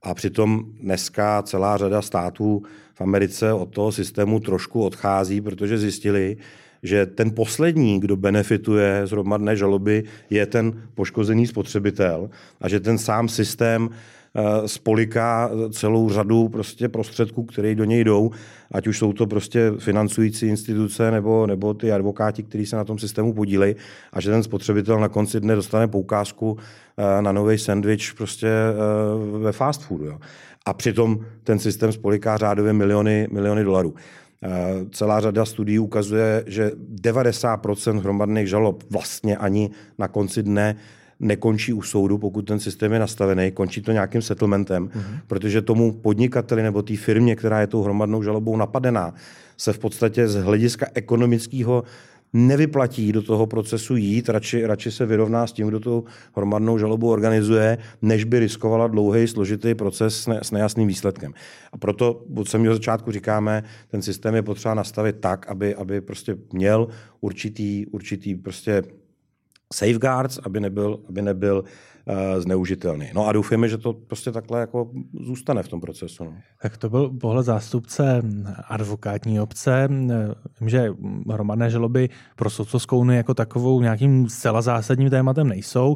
A přitom dneska celá řada států v Americe od toho systému trošku odchází, protože zjistili, že ten poslední, kdo benefituje z hromadné žaloby, je ten poškozený spotřebitel a že ten sám systém eh, spoliká celou řadu prostě prostředků, které do něj jdou, ať už jsou to prostě financující instituce nebo, nebo ty advokáti, kteří se na tom systému podílejí a že ten spotřebitel na konci dne dostane poukázku eh, na nový sandwich prostě eh, ve fast foodu. Jo. A přitom ten systém spoliká řádově miliony, miliony dolarů. Eh, celá řada studií ukazuje, že 90% hromadných žalob vlastně ani na konci dne nekončí u soudu, pokud ten systém je nastavený, končí to nějakým settlementem, mm-hmm. protože tomu podnikateli nebo té firmě, která je tou hromadnou žalobou napadená, se v podstatě z hlediska ekonomického nevyplatí do toho procesu jít, radši, radši se vyrovná s tím, kdo tu hromadnou žalobu organizuje, než by riskovala dlouhý, složitý proces s, ne, s nejasným výsledkem. A proto od samého začátku říkáme, ten systém je potřeba nastavit tak, aby, aby prostě měl určitý, určitý prostě safeguards, aby nebyl, aby nebyl zneužitelný. No a doufáme, že to prostě takhle jako zůstane v tom procesu. No. Tak to byl pohled zástupce advokátní obce. Vím, že hromadné žaloby pro soudcovskou unii jako takovou nějakým zcela zásadním tématem nejsou.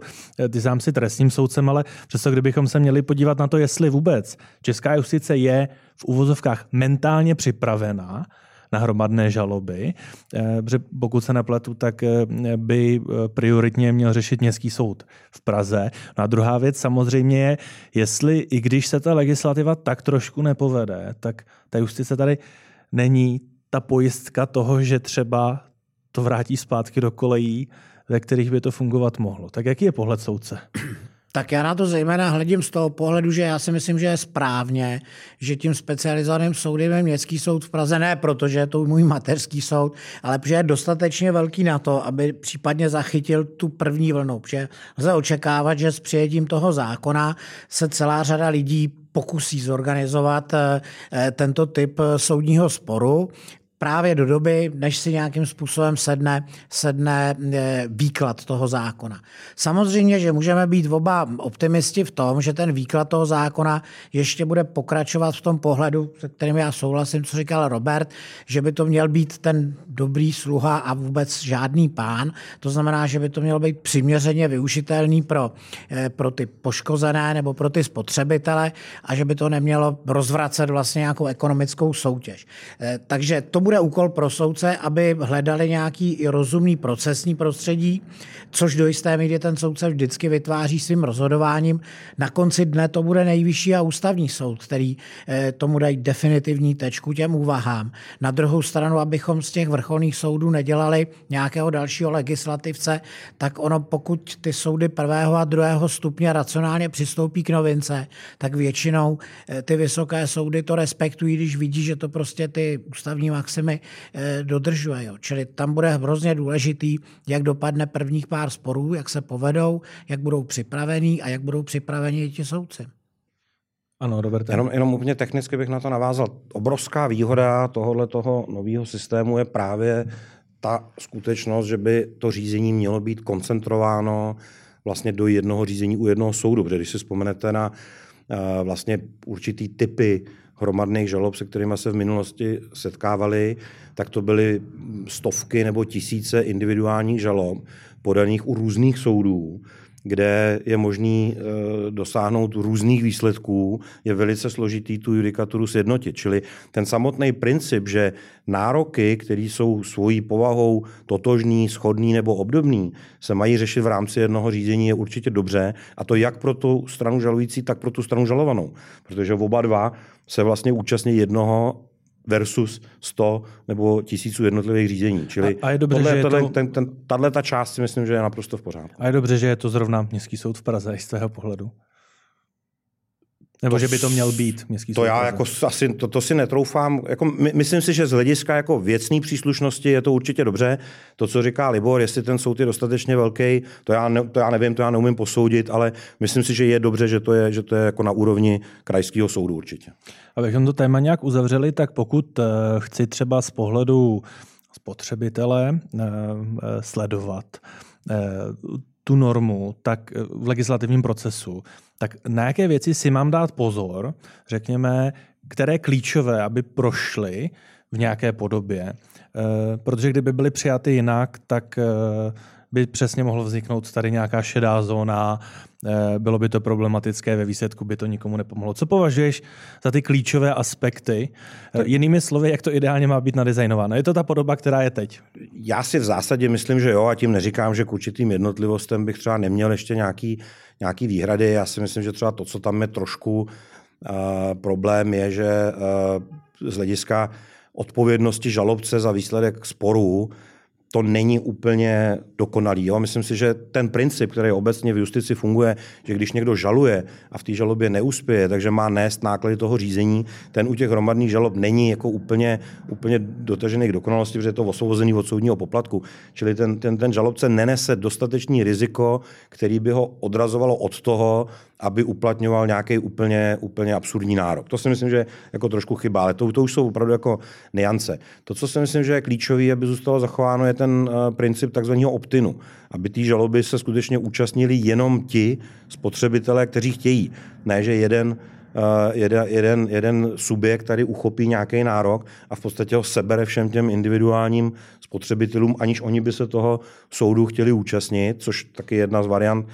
Ty sám si trestním soudcem, ale přesto kdybychom se měli podívat na to, jestli vůbec česká justice je v uvozovkách mentálně připravená na hromadné žaloby, eh, protože pokud se nepletu, tak eh, by eh, prioritně měl řešit městský soud v Praze. No a druhá věc samozřejmě je, jestli i když se ta legislativa tak trošku nepovede, tak ta justice tady není ta pojistka toho, že třeba to vrátí zpátky do kolejí, ve kterých by to fungovat mohlo. Tak jaký je pohled soudce? Tak já na to zejména hledím z toho pohledu, že já si myslím, že je správně, že tím specializovaným soudem je Městský soud v Praze, ne protože je to můj materský soud, ale protože je dostatečně velký na to, aby případně zachytil tu první vlnu. Protože lze očekávat, že s přijetím toho zákona se celá řada lidí pokusí zorganizovat eh, eh, tento typ soudního sporu právě do doby, než si nějakým způsobem sedne, sedne eh, výklad toho zákona. Samozřejmě, že můžeme být oba optimisti v tom, že ten výklad toho zákona ještě bude pokračovat v tom pohledu, se kterým já souhlasím, co říkal Robert, že by to měl být ten dobrý sluha a vůbec žádný pán. To znamená, že by to mělo být přiměřeně využitelný pro, eh, pro ty poškozené nebo pro ty spotřebitele a že by to nemělo rozvracet vlastně nějakou ekonomickou soutěž. Eh, takže to bude úkol pro soudce, aby hledali nějaký rozumný procesní prostředí, což do jisté míry ten soudce vždycky vytváří svým rozhodováním. Na konci dne to bude nejvyšší a ústavní soud, který eh, tomu dají definitivní tečku těm úvahám. Na druhou stranu, abychom z těch vrcholných soudů nedělali nějakého dalšího legislativce, tak ono, pokud ty soudy prvého a druhého stupně racionálně přistoupí k novince, tak většinou eh, ty vysoké soudy to respektují, když vidí, že to prostě ty ústavní maximy maximy eh, dodržuje. Jo. Čili tam bude hrozně důležitý, jak dopadne prvních pár sporů, jak se povedou, jak budou připravení a jak budou připraveni i ti soudci. Ano, Robert. Jenom, jenom úplně technicky bych na to navázal. Obrovská výhoda tohohle toho nového systému je právě ta skutečnost, že by to řízení mělo být koncentrováno vlastně do jednoho řízení u jednoho soudu. Protože když si vzpomenete na uh, vlastně určitý typy hromadných žalob, se kterými se v minulosti setkávali, tak to byly stovky nebo tisíce individuálních žalob podaných u různých soudů kde je možný eh, dosáhnout různých výsledků, je velice složitý tu judikaturu sjednotit. Čili ten samotný princip, že nároky, které jsou svojí povahou totožný, schodný nebo obdobný, se mají řešit v rámci jednoho řízení, je určitě dobře. A to jak pro tu stranu žalující, tak pro tu stranu žalovanou. Protože oba dva se vlastně účastní jednoho versus 100 nebo tisíců jednotlivých řízení. Čili a, a je dobře, tohle, že tohle, to... ten, ten, tahle ta část si myslím, že je naprosto v pořádku. A je dobře, že je to zrovna Městský soud v Praze z tvého pohledu. Nebo to, že by to měl být městský To já jako asi, to, to si netroufám. Jako, my, myslím si, že z hlediska jako věcné příslušnosti je to určitě dobře. To, co říká Libor, jestli ten soud je dostatečně velký, to já, ne, to já nevím, to já neumím posoudit, ale myslím si, že je dobře, že to je, že to je jako na úrovni krajského soudu určitě. Abychom to téma nějak uzavřeli, tak pokud uh, chci třeba z pohledu spotřebitele uh, sledovat uh, tu normu tak v legislativním procesu, tak na jaké věci si mám dát pozor, řekněme, které klíčové, aby prošly v nějaké podobě. Eh, protože kdyby byly přijaty jinak, tak eh, by přesně mohlo vzniknout tady nějaká šedá zóna, eh, bylo by to problematické, ve výsledku by to nikomu nepomohlo. Co považuješ za ty klíčové aspekty? Jinými slovy, jak to ideálně má být nadizajnováno? Je to ta podoba, která je teď? Já si v zásadě myslím, že jo, a tím neříkám, že k určitým jednotlivostem bych třeba neměl ještě nějaký nějaký výhrady. Já si myslím, že třeba to, co tam je trošku uh, problém, je, že uh, z hlediska odpovědnosti žalobce za výsledek sporů to není úplně dokonalý. Jo? Myslím si, že ten princip, který obecně v justici funguje, že když někdo žaluje a v té žalobě neuspěje, takže má nést náklady toho řízení, ten u těch hromadných žalob není jako úplně, úplně dotažený k dokonalosti, protože je to osvobození od soudního poplatku. Čili ten, ten, ten žalobce nenese dostatečný riziko, který by ho odrazovalo od toho, aby uplatňoval nějaký úplně, úplně absurdní nárok. To si myslím, že jako trošku chyba, ale to, to už jsou opravdu jako niance. To, co si myslím, že je klíčový, aby zůstalo zachováno, je ten uh, princip takzvaného optinu. Aby ty žaloby se skutečně účastnili jenom ti spotřebitelé, kteří chtějí. Ne, že jeden Uh, jeden, jeden, jeden subjekt tady uchopí nějaký nárok a v podstatě ho sebere všem těm individuálním spotřebitelům, aniž oni by se toho soudu chtěli účastnit, což taky jedna z variant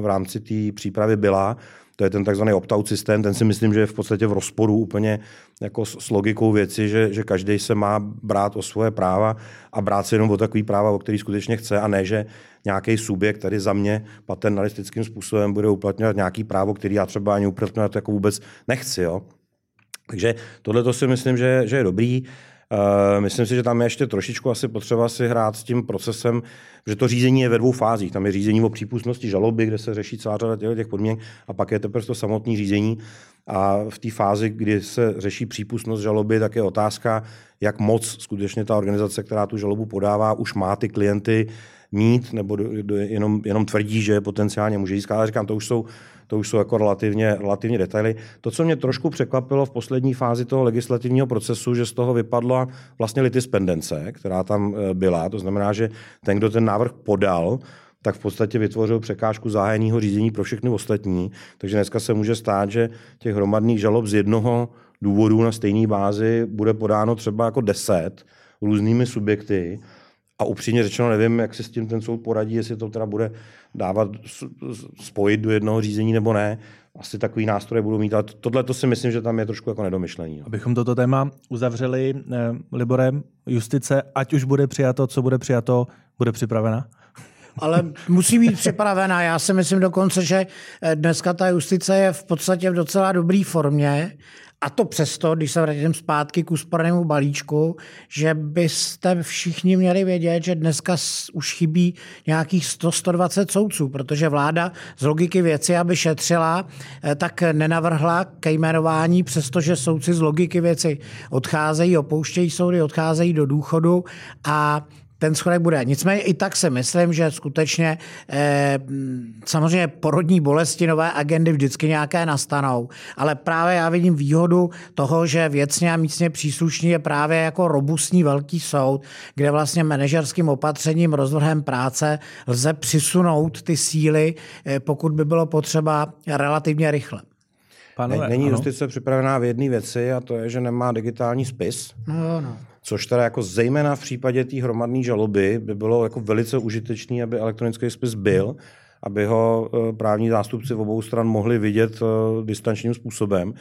v rámci té přípravy byla. To je ten takzvaný opt-out systém, ten si myslím, že je v podstatě v rozporu úplně jako s, logikou věci, že, že každý se má brát o svoje práva a brát se jenom o takový práva, o který skutečně chce a ne, že nějaký subjekt tady za mě paternalistickým způsobem bude uplatňovat nějaký právo, který já třeba ani uplatňovat jako vůbec nechci. Jo? Takže tohle to si myslím, že, že je dobrý. Uh, myslím si, že tam je ještě trošičku asi potřeba si hrát s tím procesem, že to řízení je ve dvou fázích. Tam je řízení o přípustnosti žaloby, kde se řeší celá řada těch, podmínek, a pak je teprve to samotné řízení. A v té fázi, kdy se řeší přípustnost žaloby, tak je otázka, jak moc skutečně ta organizace, která tu žalobu podává, už má ty klienty mít, nebo jenom, jenom tvrdí, že potenciálně může získat. Ale říkám, to už jsou to už jsou jako relativně, relativně detaily. To, co mě trošku překvapilo v poslední fázi toho legislativního procesu, že z toho vypadla vlastně litispendence, která tam e, byla. To znamená, že ten, kdo ten návrh podal, tak v podstatě vytvořil překážku zájemného řízení pro všechny ostatní. Takže dneska se může stát, že těch hromadných žalob z jednoho důvodu na stejné bázi bude podáno třeba jako deset různými subjekty a upřímně řečeno nevím, jak se s tím ten soud poradí, jestli to teda bude dávat, spojit do jednoho řízení nebo ne. Asi takový nástroje budou mít, ale tohle to si myslím, že tam je trošku jako nedomyšlení. Abychom toto téma uzavřeli, eh, Liborem, justice, ať už bude přijato, co bude přijato, bude připravena? ale musí být připravená. Já si myslím dokonce, že eh, dneska ta justice je v podstatě v docela dobré formě a to přesto, když se vrátím zpátky k úspornému balíčku, že byste všichni měli vědět, že dneska už chybí nějakých 100-120 soudců, protože vláda z logiky věci, aby šetřila, eh, tak nenavrhla ke jmenování, přestože soudci z logiky věci odcházejí, opouštějí soudy, odcházejí do důchodu a ten schodek bude. Nicméně i tak si myslím, že skutečně eh, samozřejmě porodní bolesti, nové agendy vždycky nějaké nastanou, ale právě já vidím výhodu toho, že věcně a místně příslušný je právě jako robustní velký soud, kde vlastně manažerským opatřením, rozvrhem práce lze přisunout ty síly, eh, pokud by bylo potřeba relativně rychle. Pánové, Není ano. justice připravená v jedné věci a to je, že nemá digitální spis. No, no což teda jako zejména v případě té hromadné žaloby by bylo jako velice užitečný, aby elektronický spis byl, aby ho eh, právní zástupci v obou stran mohli vidět eh, distančním způsobem,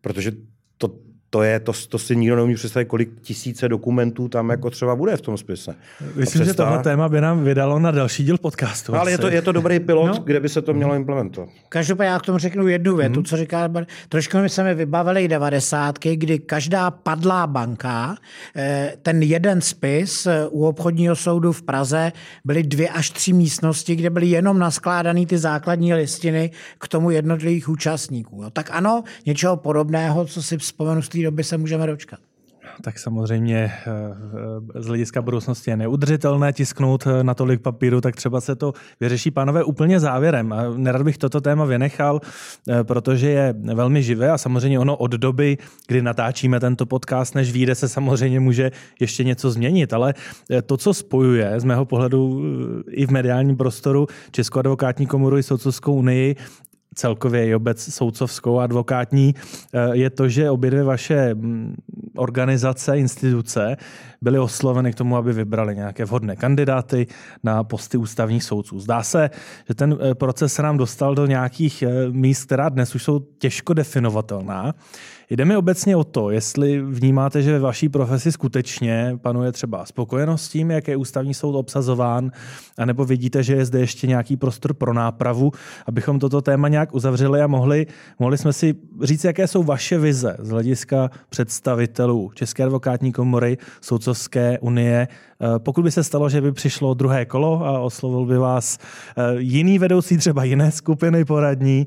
protože to to, je, to, to si nikdo neumí představit, kolik tisíce dokumentů tam jako třeba bude v tom spise. Myslím, že tohle téma by nám vydalo na další díl podcastu. No, ale je to, je to dobrý pilot, no. kde by se to mělo implementovat. Každopádně já k tomu řeknu jednu větu, hmm. co říká, trošku mi se mi vybavili devadesátky, kdy každá padlá banka, eh, ten jeden spis eh, u obchodního soudu v Praze byly dvě až tři místnosti, kde byly jenom naskládané ty základní listiny k tomu jednotlivých účastníků. Tak ano, něčeho podobného, co si vzpomenu z té doby se můžeme dočkat? Tak samozřejmě eh, z hlediska budoucnosti je neudržitelné tisknout eh, na tolik papíru, tak třeba se to vyřeší, pánové, úplně závěrem. Nerad bych toto téma vynechal, eh, protože je velmi živé a samozřejmě ono od doby, kdy natáčíme tento podcast, než vyjde, se samozřejmě může ještě něco změnit, ale to, co spojuje z mého pohledu i v mediálním prostoru Českou advokátní komoru i Soudcovskou unii, celkově i obec soudcovskou advokátní, eh, je to, že obě dvě vaše mm, organizace, instituce byly osloveny k tomu, aby vybrali nějaké vhodné kandidáty na posty ústavních soudců. Zdá se, že ten eh, proces se nám dostal do nějakých eh, míst, která dnes už jsou těžko definovatelná. Jde mi obecně o to, jestli vnímáte, že ve vaší profesi skutečně panuje třeba spokojenost s tím, jak je ústavní soud obsazován, anebo vidíte, že je zde ještě nějaký prostor pro nápravu, abychom toto téma nějak uzavřeli a mohli, mohli jsme si říct, jaké jsou vaše vize z hlediska představit představitelů České advokátní komory, Soudcovské unie. Eh, pokud by se stalo, že by přišlo druhé kolo a oslovil by vás eh, jiný vedoucí, třeba jiné skupiny poradní,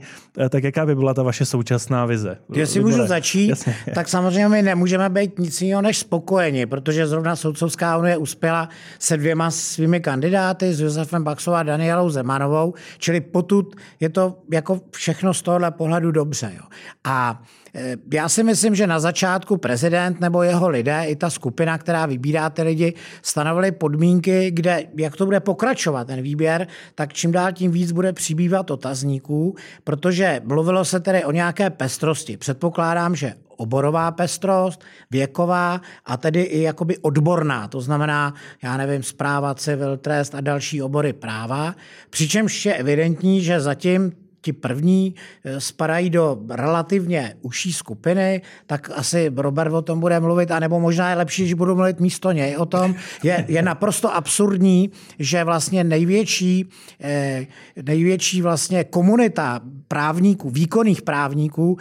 tak jaká by byla ta vaše současná vize? Jestli můžu začít, Jasně. tak samozřejmě my nemůžeme být nic jiného než spokojeni, protože zrovna Soudcovská unie uspěla se dvěma svými kandidáty, s Josefem Baxou a Danielou Zemanovou, čili potud je to jako všechno z tohohle pohledu dobře. Jo. A e, já si myslím, že na začátku prezident nebo jeho lidé, i ta skupina, která vybírá ty lidi, stanovili podmínky, kde, jak to bude pokračovat ten výběr, tak čím dál tím víc bude přibývat otazníků, protože mluvilo se tedy o nějaké pestrosti. Předpokládám, že oborová pestrost, věková a tedy i jakoby odborná, to znamená, já nevím, zpráva, civil, trest a další obory práva, přičemž je evidentní, že zatím ti první eh, spadají do relativně užší skupiny, tak asi Robert o tom bude mluvit, anebo možná je lepší, že budu mluvit místo něj o tom. Je, je naprosto absurdní, že vlastně největší, eh, největší vlastně komunita právníků, výkonných právníků,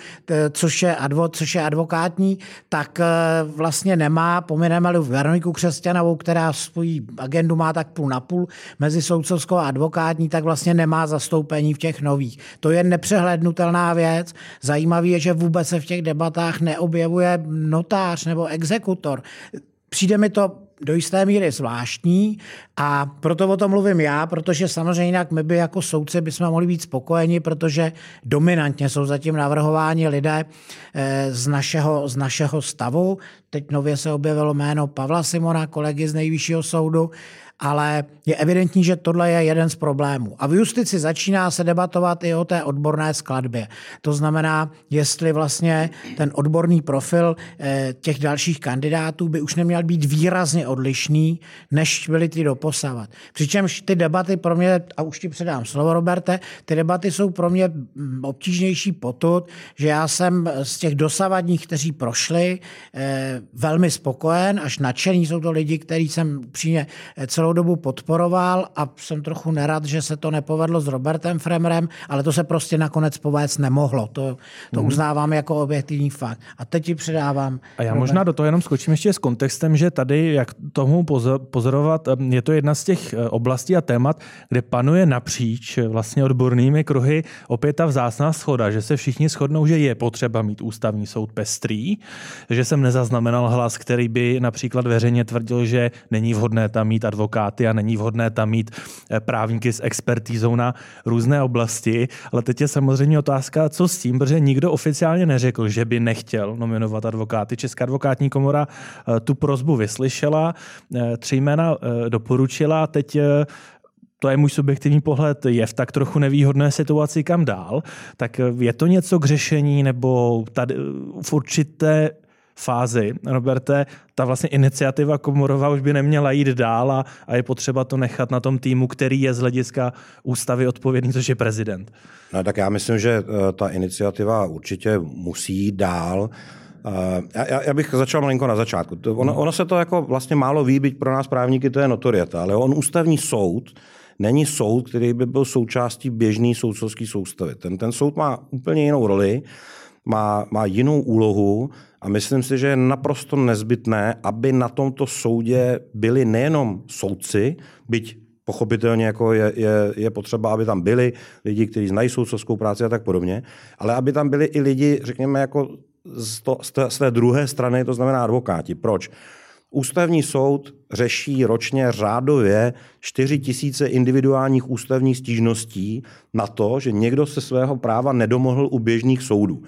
což je, advo, což je advokátní, tak eh, vlastně nemá, pomineme Veroniku Křesťanovou, která svoji agendu má tak půl na půl mezi soudcovskou a advokátní, tak vlastně nemá zastoupení v těch nových. To je nepřehlednutelná věc. Zajímavé je, že vůbec se v těch debatách neobjevuje notář nebo exekutor. Přijde mi to do jisté míry zvláštní a proto o tom mluvím já, protože samozřejmě jinak my by jako soudci bychom mohli být spokojeni, protože dominantně jsou zatím navrhováni lidé eh, z našeho, z našeho stavu. Teď nově se objevilo jméno Pavla Simona, kolegy z nejvyššího soudu, ale je evidentní, že tohle je jeden z problémů. A v justici začíná se debatovat i o té odborné skladbě. To znamená, jestli vlastně ten odborný profil eh, těch dalších kandidátů by už neměl být výrazně odlišný, než byly ty doposavat. Přičemž ty debaty pro mě, a už ti předám slovo, Roberte, ty debaty jsou pro mě mm, obtížnější potud, že já jsem z těch dosavadních, kteří prošli, eh, velmi spokojen, až nadšený. Jsou to lidi, kteří jsem přímě celou dobu podporoval a jsem trochu nerad, že se to nepovedlo s Robertem Fremrem, ale to se prostě nakonec povést nemohlo. To, to mm. uznávám jako objektivní fakt. A teď ti předávám. A já Robert. možná do toho jenom skočím ještě s kontextem, že tady, jak tomu pozorovat, je to jedna z těch eh, oblastí a témat, kde panuje napříč eh, vlastně odbornými kruhy opět ta vzácná schoda, že se všichni shodnou, že je potřeba mít ústavní soud pestrý, že jsem nezaznamenal hlas, který by například veřejně tvrdil, že není vhodné tam mít advokát advokáty a není vhodné tam mít eh, právníky s expertízou na různé oblasti. Ale teď je samozřejmě otázka, co s tím, protože nikdo oficiálně neřekl, že by nechtěl nominovat advokáty. Česká advokátní komora eh, tu prozbu vyslyšela, eh, tři jména doporučila, teď to je můj subjektivní pohled, je v tak trochu nevýhodné situaci kam dál, tak je to něco k řešení nebo tady v určité fázi, Roberte, ta vlastně iniciativa Komorova už by neměla jít dál a, a je potřeba to nechat na tom týmu, který je z hlediska ústavy odpovědný, což je prezident. No, tak já myslím, že eh, ta iniciativa určitě musí jít dál. Eh, já, já bych začal malinko na začátku. Ono, ono se to jako vlastně málo ví, byť pro nás právníky to je notorieta, ale on ústavní soud není soud, který by byl součástí běžné soudcovské soustavy. Ten, ten soud má úplně jinou roli, má, má jinou úlohu a myslím si, že je naprosto nezbytné, aby na tomto soudě byli nejenom soudci, byť pochopitelně jako je, je, je potřeba, aby tam byli lidi, kteří znají soudcovskou práci a tak podobně, ale aby tam byli i lidi, řekněme, jako z, to, z, té, z té druhé strany, to znamená advokáti. Proč? Ústavní soud řeší ročně řádově 4 tisíce individuálních ústavních stížností na to, že někdo se svého práva nedomohl u běžných soudů.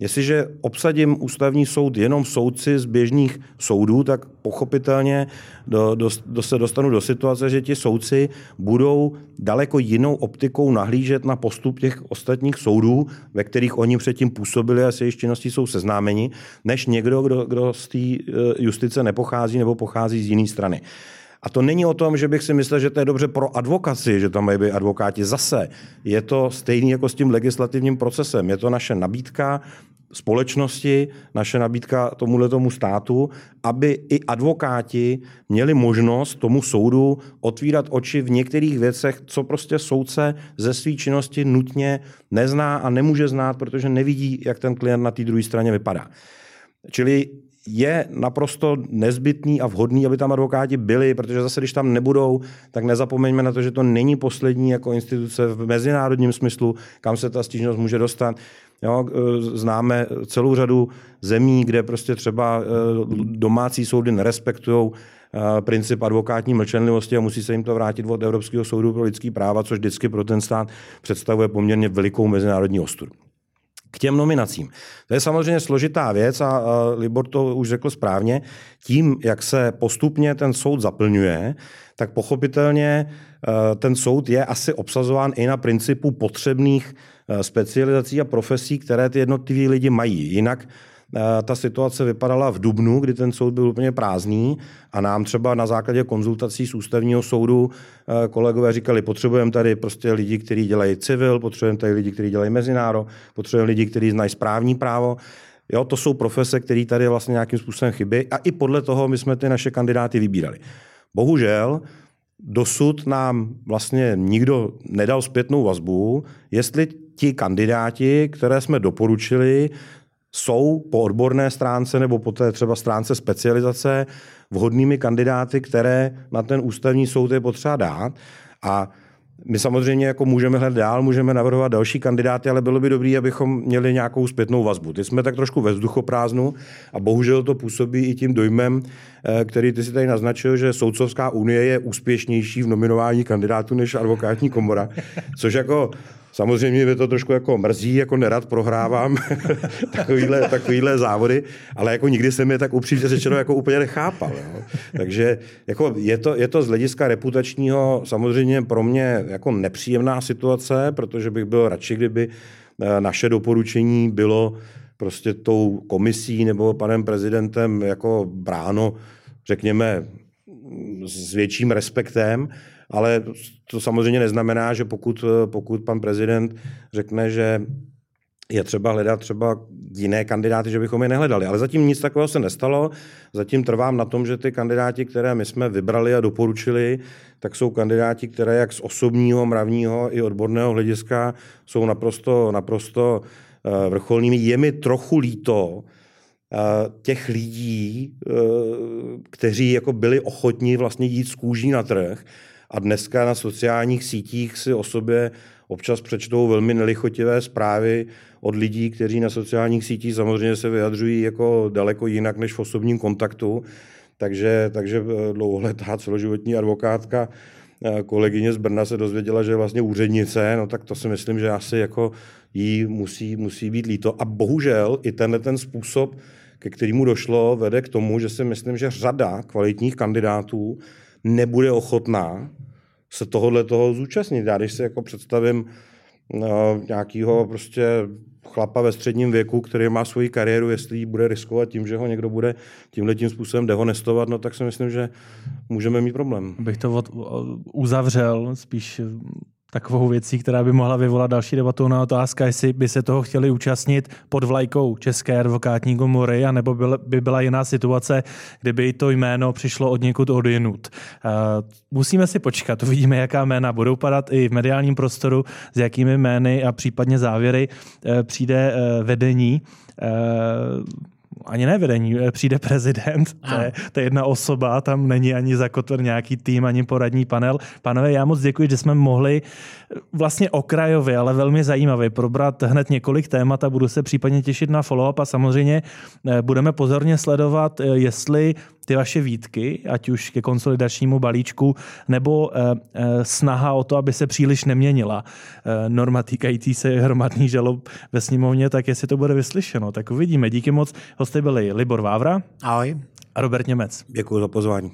Jestliže obsadím ústavní soud jenom soudci z běžných soudů, tak pochopitelně do, do, do se dostanu do situace, že ti soudci budou daleko jinou optikou nahlížet na postup těch ostatních soudů, ve kterých oni předtím působili a se jejich činností jsou seznámeni, než někdo, kdo, kdo z té eh, justice nepochází nebo pochází z jiné strany. A to není o tom, že bych si myslel, že to je dobře pro advokaci, že tam mají být advokáti zase. Je to stejný jako s tím legislativním procesem. Je to naše nabídka společnosti, naše nabídka tomuhle tomu státu, aby i advokáti měli možnost tomu soudu otvírat oči v některých věcech, co prostě soudce ze své činnosti nutně nezná a nemůže znát, protože nevidí, jak ten klient na té druhé straně vypadá. Čili je naprosto nezbytný a vhodný, aby tam advokáti byli, protože zase, když tam nebudou, tak nezapomeňme na to, že to není poslední jako instituce v mezinárodním smyslu, kam se ta stížnost může dostat. Jo, e, známe celou řadu zemí, kde prostě třeba e, domácí soudy nerespektují e, princip advokátní mlčenlivosti a musí se jim to vrátit od Evropského soudu pro lidský práva, což vždycky pro ten stát představuje poměrně velikou mezinárodní ostudu. K těm nominacím. To je samozřejmě složitá věc a, Libor to už řekl správně. Tím, jak se postupně ten soud zaplňuje, tak pochopitelně ten soud je asi obsazován i na principu potřebných Eh, specializací a profesí, které ty jednotliví lidi mají. Jinak ta situace vypadala v Dubnu, kdy ten soud byl úplně prázdný a nám třeba na základě konzultací z ústavního soudu eh, kolegové říkali, potřebujeme tady prostě lidi, kteří dělají civil, potřebujeme tady lidi, kteří dělají mezináro, potřebujeme lidi, kteří znají správní právo. Jo, to jsou profese, které tady vlastně nějakým způsobem chybí a i podle toho my jsme ty naše kandidáty vybírali. Bohužel dosud nám vlastně nikdo nedal zpětnou vazbu, jestli ti kandidáti, které jsme doporučili, jsou po odborné stránce nebo po té třeba stránce specializace vhodnými kandidáty, které na ten ústavní soud je potřeba dát. A my samozřejmě jako můžeme hledat dál, můžeme navrhovat další kandidáty, ale bylo by dobré, abychom měli nějakou zpětnou vazbu. Ty jsme tak trošku ve vzduchoprázdnu a bohužel to působí i tím dojmem, eh, který ty si tady naznačil, že Soudcovská unie je úspěšnější v nominování kandidátů než advokátní komora, což jako Samozřejmě mě to trošku jako mrzí, jako nerad prohrávám takovýhle, takovýhle závody, ale jako nikdy jsem je tak upřímně řečeno jako úplně nechápal. Jo. Takže jako je, to, je to z hlediska reputačního samozřejmě pro mě jako nepříjemná situace, protože bych byl radši, kdyby eh, naše doporučení bylo prostě tou komisí nebo panem prezidentem jako bráno, řekněme, s větším respektem, ale to samozřejmě neznamená, že pokud, pokud pan prezident řekne, že je třeba hledat třeba jiné kandidáty, že bychom je nehledali. Ale zatím nic takového se nestalo. Zatím trvám na tom, že ty kandidáti, které my jsme vybrali a doporučili, tak jsou kandidáti, které jak z osobního, mravního i odborného hlediska jsou naprosto, naprosto eh, vrcholnými. Je mi trochu líto, eh, těch lidí, eh, kteří jako byli ochotní vlastně jít z kůží na trh a dneska na sociálních sítích si o sobě občas přečtou velmi nelichotivé zprávy od lidí, kteří na sociálních sítích samozřejmě se vyjadřují jako daleko jinak než v osobním kontaktu. Takže, takže eh, dlouholetá celoživotní advokátka eh, kolegyně z Brna se dozvěděla, že je vlastně úřednice, no tak to si myslím, že asi jako jí musí, musí být líto. A bohužel i tenhle ten způsob, ke kterému došlo, vede k tomu, že si myslím, že řada kvalitních kandidátů nebude ochotná se tohohle toho zúčastnit. Já když si jako představím no, nějakého prostě chlapa ve středním věku, který má svoji kariéru, jestli bude riskovat tím, že ho někdo bude tímhle tím způsobem dehonestovat, no tak si myslím, že můžeme mít problém. Bych to od, uzavřel spíš takovou věcí, která by mohla vyvolat další debatu na otázka, jestli by se toho chtěli účastnit pod vlajkou České advokátní komory, anebo by byla jiná situace, kdyby to jméno přišlo od někud odjinut. Musíme si počkat, uvidíme, jaká jména budou padat i v mediálním prostoru, s jakými jmény a případně závěry e, přijde e, vedení ani ne vedení, eh, přijde prezident, to je, to je jedna osoba, tam není ani zakotven nějaký tým, ani poradní panel. Panové, já moc děkuji, že jsme mohli eh, vlastně okrajově, ale velmi zajímavě probrat hned několik témat a budu se případně těšit na follow-up a samozřejmě eh, budeme pozorně sledovat, jestli ty vaše výtky, ať už ke konsolidačnímu balíčku, nebo eh, eh, snaha o to, aby se příliš neměnila eh, norma týkající se hromadný žalob ve sněmovně, tak jestli to bude vyslyšeno. Tak uvidíme. Díky moc. Hosty byli Libor Vávra. Ahoj. A Robert Němec. Děkuji za pozvání.